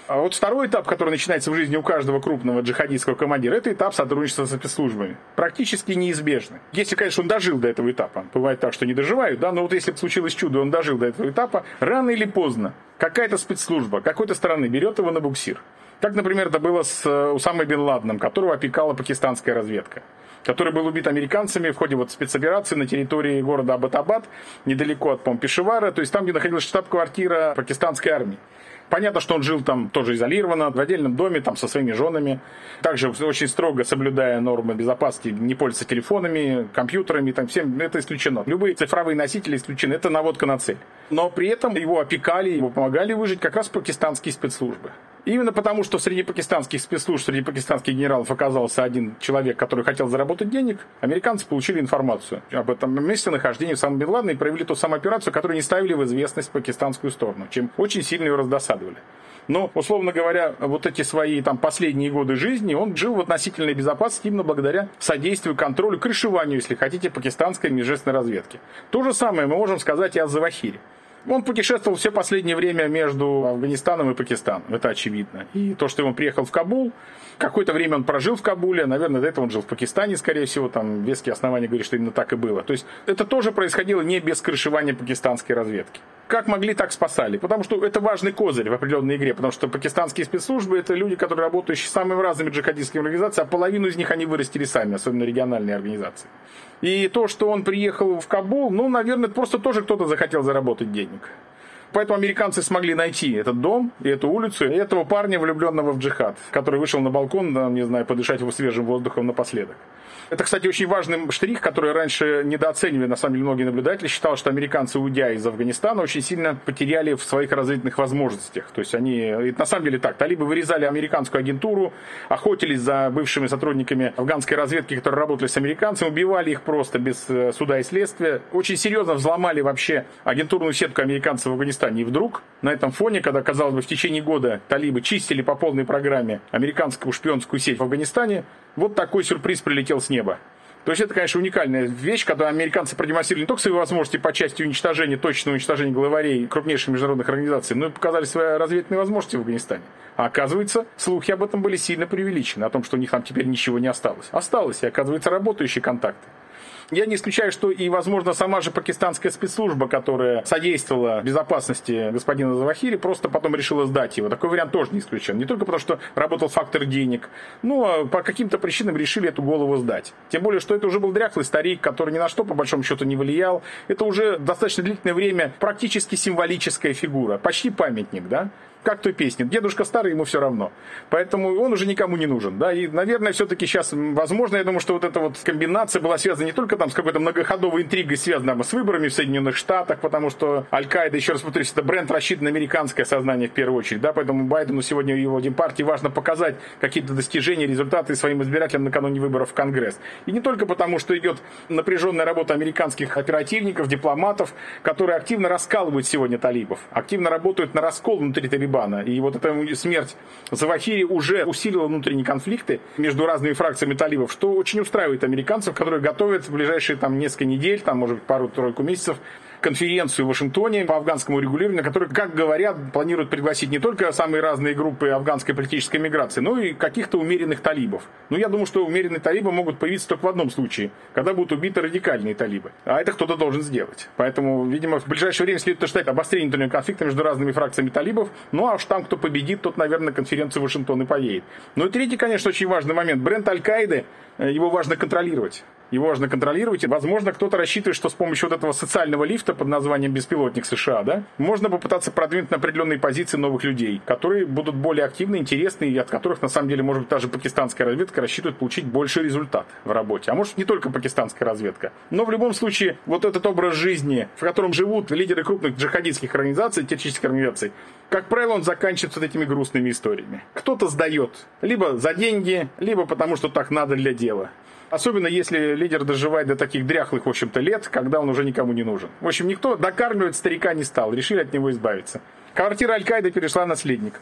А вот второй этап, который начинается в жизни у каждого крупного джихадистского командира, это этап сотрудничества со спецслужбами. Практически неизбежный. Если, конечно, он дожил до этого этапа. Бывает так, что не доживают, да, но вот если случилось чудо, он дожил до этого этапа, рано или поздно какая-то спецслужба какой-то страны берет его на буксир. Как, например, это было с э, Усамой Бен Ладеном, которого опекала пакистанская разведка который был убит американцами в ходе вот спецоперации на территории города Абатабад, недалеко от Помпешевара, то есть там, где находилась штаб-квартира пакистанской армии. Понятно, что он жил там тоже изолированно, в отдельном доме, там со своими женами. Также очень строго соблюдая нормы безопасности, не пользоваться телефонами, компьютерами, там всем это исключено. Любые цифровые носители исключены. Это наводка на цель. Но при этом его опекали, его помогали выжить как раз пакистанские спецслужбы. Именно потому, что среди пакистанских спецслужб, среди пакистанских генералов оказался один человек, который хотел заработать денег, американцы получили информацию об этом месте нахождения Сама Бен Ладена и провели ту самую операцию, которую не ставили в известность пакистанскую сторону, чем очень сильно ее раздосадовали. Но, условно говоря, вот эти свои там последние годы жизни он жил в относительной безопасности именно благодаря содействию, контролю, крышеванию, если хотите, пакистанской международной разведки. То же самое мы можем сказать и о Завахире. Он путешествовал все последнее время между Афганистаном и Пакистаном, это очевидно. И то, что он приехал в Кабул, какое-то время он прожил в Кабуле, наверное, до этого он жил в Пакистане, скорее всего, там веские основания говорят, что именно так и было. То есть это тоже происходило не без крышевания пакистанской разведки. Как могли, так спасали. Потому что это важный козырь в определенной игре. Потому что пакистанские спецслужбы это люди, которые работают с самыми разными джихадистскими организациями, а половину из них они вырастили сами, особенно региональные организации. И то, что он приехал в Кабул, ну, наверное, просто тоже кто-то захотел заработать денег. Поэтому американцы смогли найти этот дом и эту улицу, и этого парня, влюбленного в джихад, который вышел на балкон, не знаю, подышать его свежим воздухом напоследок. Это, кстати, очень важный штрих, который раньше недооценивали, на самом деле, многие наблюдатели. Считал, что американцы, уйдя из Афганистана, очень сильно потеряли в своих разведывательных возможностях. То есть они, на самом деле так, талибы вырезали американскую агентуру, охотились за бывшими сотрудниками афганской разведки, которые работали с американцами, убивали их просто без э, суда и следствия. Очень серьезно взломали вообще агентурную сетку американцев в Афганистане. И вдруг на этом фоне, когда, казалось бы, в течение года талибы чистили по полной программе американскую шпионскую сеть в Афганистане, вот такой сюрприз прилетел с неба. То есть это, конечно, уникальная вещь, когда американцы продемонстрировали не только свои возможности по части уничтожения, точного уничтожения главарей крупнейших международных организаций, но и показали свои разведывательные возможности в Афганистане. А оказывается, слухи об этом были сильно преувеличены, о том, что у них там теперь ничего не осталось. Осталось, и оказывается, работающие контакты. Я не исключаю, что и, возможно, сама же пакистанская спецслужба, которая содействовала безопасности господина Завахири, просто потом решила сдать его. Такой вариант тоже не исключен. Не только потому, что работал фактор денег, но по каким-то причинам решили эту голову сдать. Тем более, что это уже был дряхлый старик, который ни на что, по большому счету, не влиял. Это уже достаточно длительное время практически символическая фигура, почти памятник, да? Как той песне. Дедушка старый, ему все равно. Поэтому он уже никому не нужен. Да? И, наверное, все-таки сейчас, возможно, я думаю, что вот эта вот комбинация была связана не только там с какой-то многоходовой интригой, связанной с выборами в Соединенных Штатах, потому что Аль-Каида, еще раз повторюсь, это бренд рассчитан на американское сознание в первую очередь. Да? Поэтому Байдену сегодня его Демпартии важно показать какие-то достижения, результаты своим избирателям накануне выборов в Конгресс. И не только потому, что идет напряженная работа американских оперативников, дипломатов, которые активно раскалывают сегодня талибов, активно работают на раскол внутри талибов Талибана. И вот эта смерть Завахири уже усилила внутренние конфликты между разными фракциями талибов, что очень устраивает американцев, которые готовят в ближайшие там несколько недель, там, может быть, пару-тройку месяцев конференцию в Вашингтоне по афганскому регулированию, на которой, как говорят, планируют пригласить не только самые разные группы афганской политической миграции, но и каких-то умеренных талибов. Но я думаю, что умеренные талибы могут появиться только в одном случае, когда будут убиты радикальные талибы. А это кто-то должен сделать. Поэтому, видимо, в ближайшее время следует ожидать обострение внутреннего конфликта между разными фракциями талибов. Ну а уж там, кто победит, тот, наверное, на конференцию в Вашингтон и поедет. Ну и третий, конечно, очень важный момент. Бренд Аль-Каиды, э, его важно контролировать его важно контролировать. И, возможно, кто-то рассчитывает, что с помощью вот этого социального лифта под названием «Беспилотник США», да, можно попытаться продвинуть на определенные позиции новых людей, которые будут более активны, интересны, и от которых, на самом деле, может быть, даже пакистанская разведка рассчитывает получить больше результат в работе. А может, не только пакистанская разведка. Но в любом случае, вот этот образ жизни, в котором живут лидеры крупных джихадистских организаций, террористических организаций, как правило, он заканчивается вот этими грустными историями. Кто-то сдает, либо за деньги, либо потому, что так надо для дела. Особенно если лидер доживает до таких дряхлых, в общем-то, лет, когда он уже никому не нужен. В общем, никто докармливать старика не стал, решили от него избавиться. Квартира Аль-Каиды перешла наследник.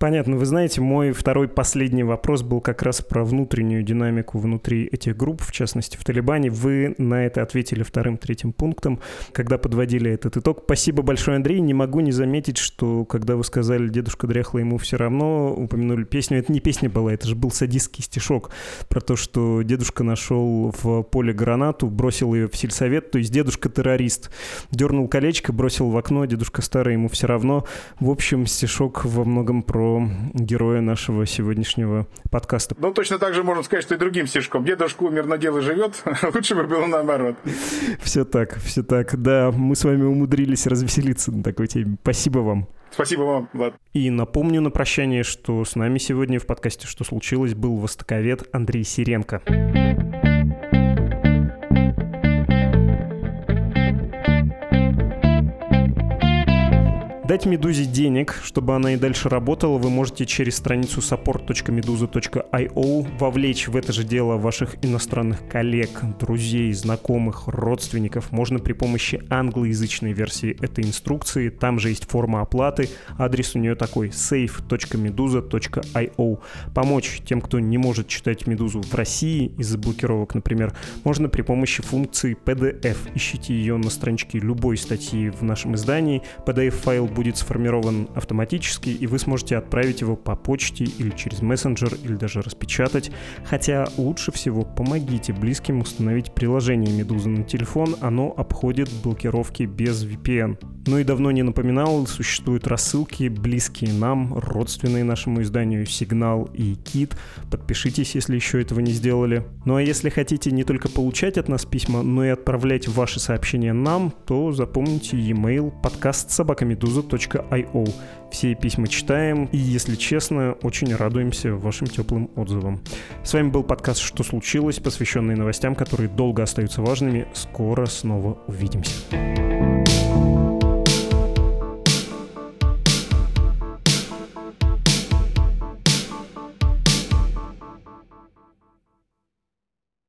Понятно. Вы знаете, мой второй последний вопрос был как раз про внутреннюю динамику внутри этих групп, в частности в Талибане. Вы на это ответили вторым, третьим пунктом, когда подводили этот итог. Спасибо большое, Андрей. Не могу не заметить, что когда вы сказали «Дедушка дряхлый, ему все равно», упомянули песню. Это не песня была, это же был садистский стишок про то, что дедушка нашел в поле гранату, бросил ее в сельсовет, то есть дедушка террорист. Дернул колечко, бросил в окно, дедушка старый, ему все равно. В общем, стишок во многом про героя нашего сегодняшнего подкаста. Ну, точно так же можно сказать, что и другим стишком. Дедушка умер, но дело живет. [laughs] Лучше бы было наоборот. Все так, все так. Да, мы с вами умудрились развеселиться на такой теме. Спасибо вам. Спасибо вам, Влад. И напомню на прощание, что с нами сегодня в подкасте «Что случилось» был востоковед Андрей Сиренко. Дать Медузе денег, чтобы она и дальше работала, вы можете через страницу support.meduza.io вовлечь в это же дело ваших иностранных коллег, друзей, знакомых, родственников. Можно при помощи англоязычной версии этой инструкции. Там же есть форма оплаты. Адрес у нее такой safe.meduza.io. Помочь тем, кто не может читать Медузу в России из-за блокировок, например, можно при помощи функции PDF. Ищите ее на страничке любой статьи в нашем издании. PDF-файл будет сформирован автоматически, и вы сможете отправить его по почте или через мессенджер, или даже распечатать. Хотя лучше всего помогите близким установить приложение Медуза на телефон, оно обходит блокировки без VPN. Ну и давно не напоминал, существуют рассылки, близкие нам, родственные нашему изданию «Сигнал» и «Кит». Подпишитесь, если еще этого не сделали. Ну а если хотите не только получать от нас письма, но и отправлять ваши сообщения нам, то запомните e-mail подкаст. Все письма читаем и, если честно, очень радуемся вашим теплым отзывам. С вами был подкаст «Что случилось?», посвященный новостям, которые долго остаются важными. Скоро снова увидимся.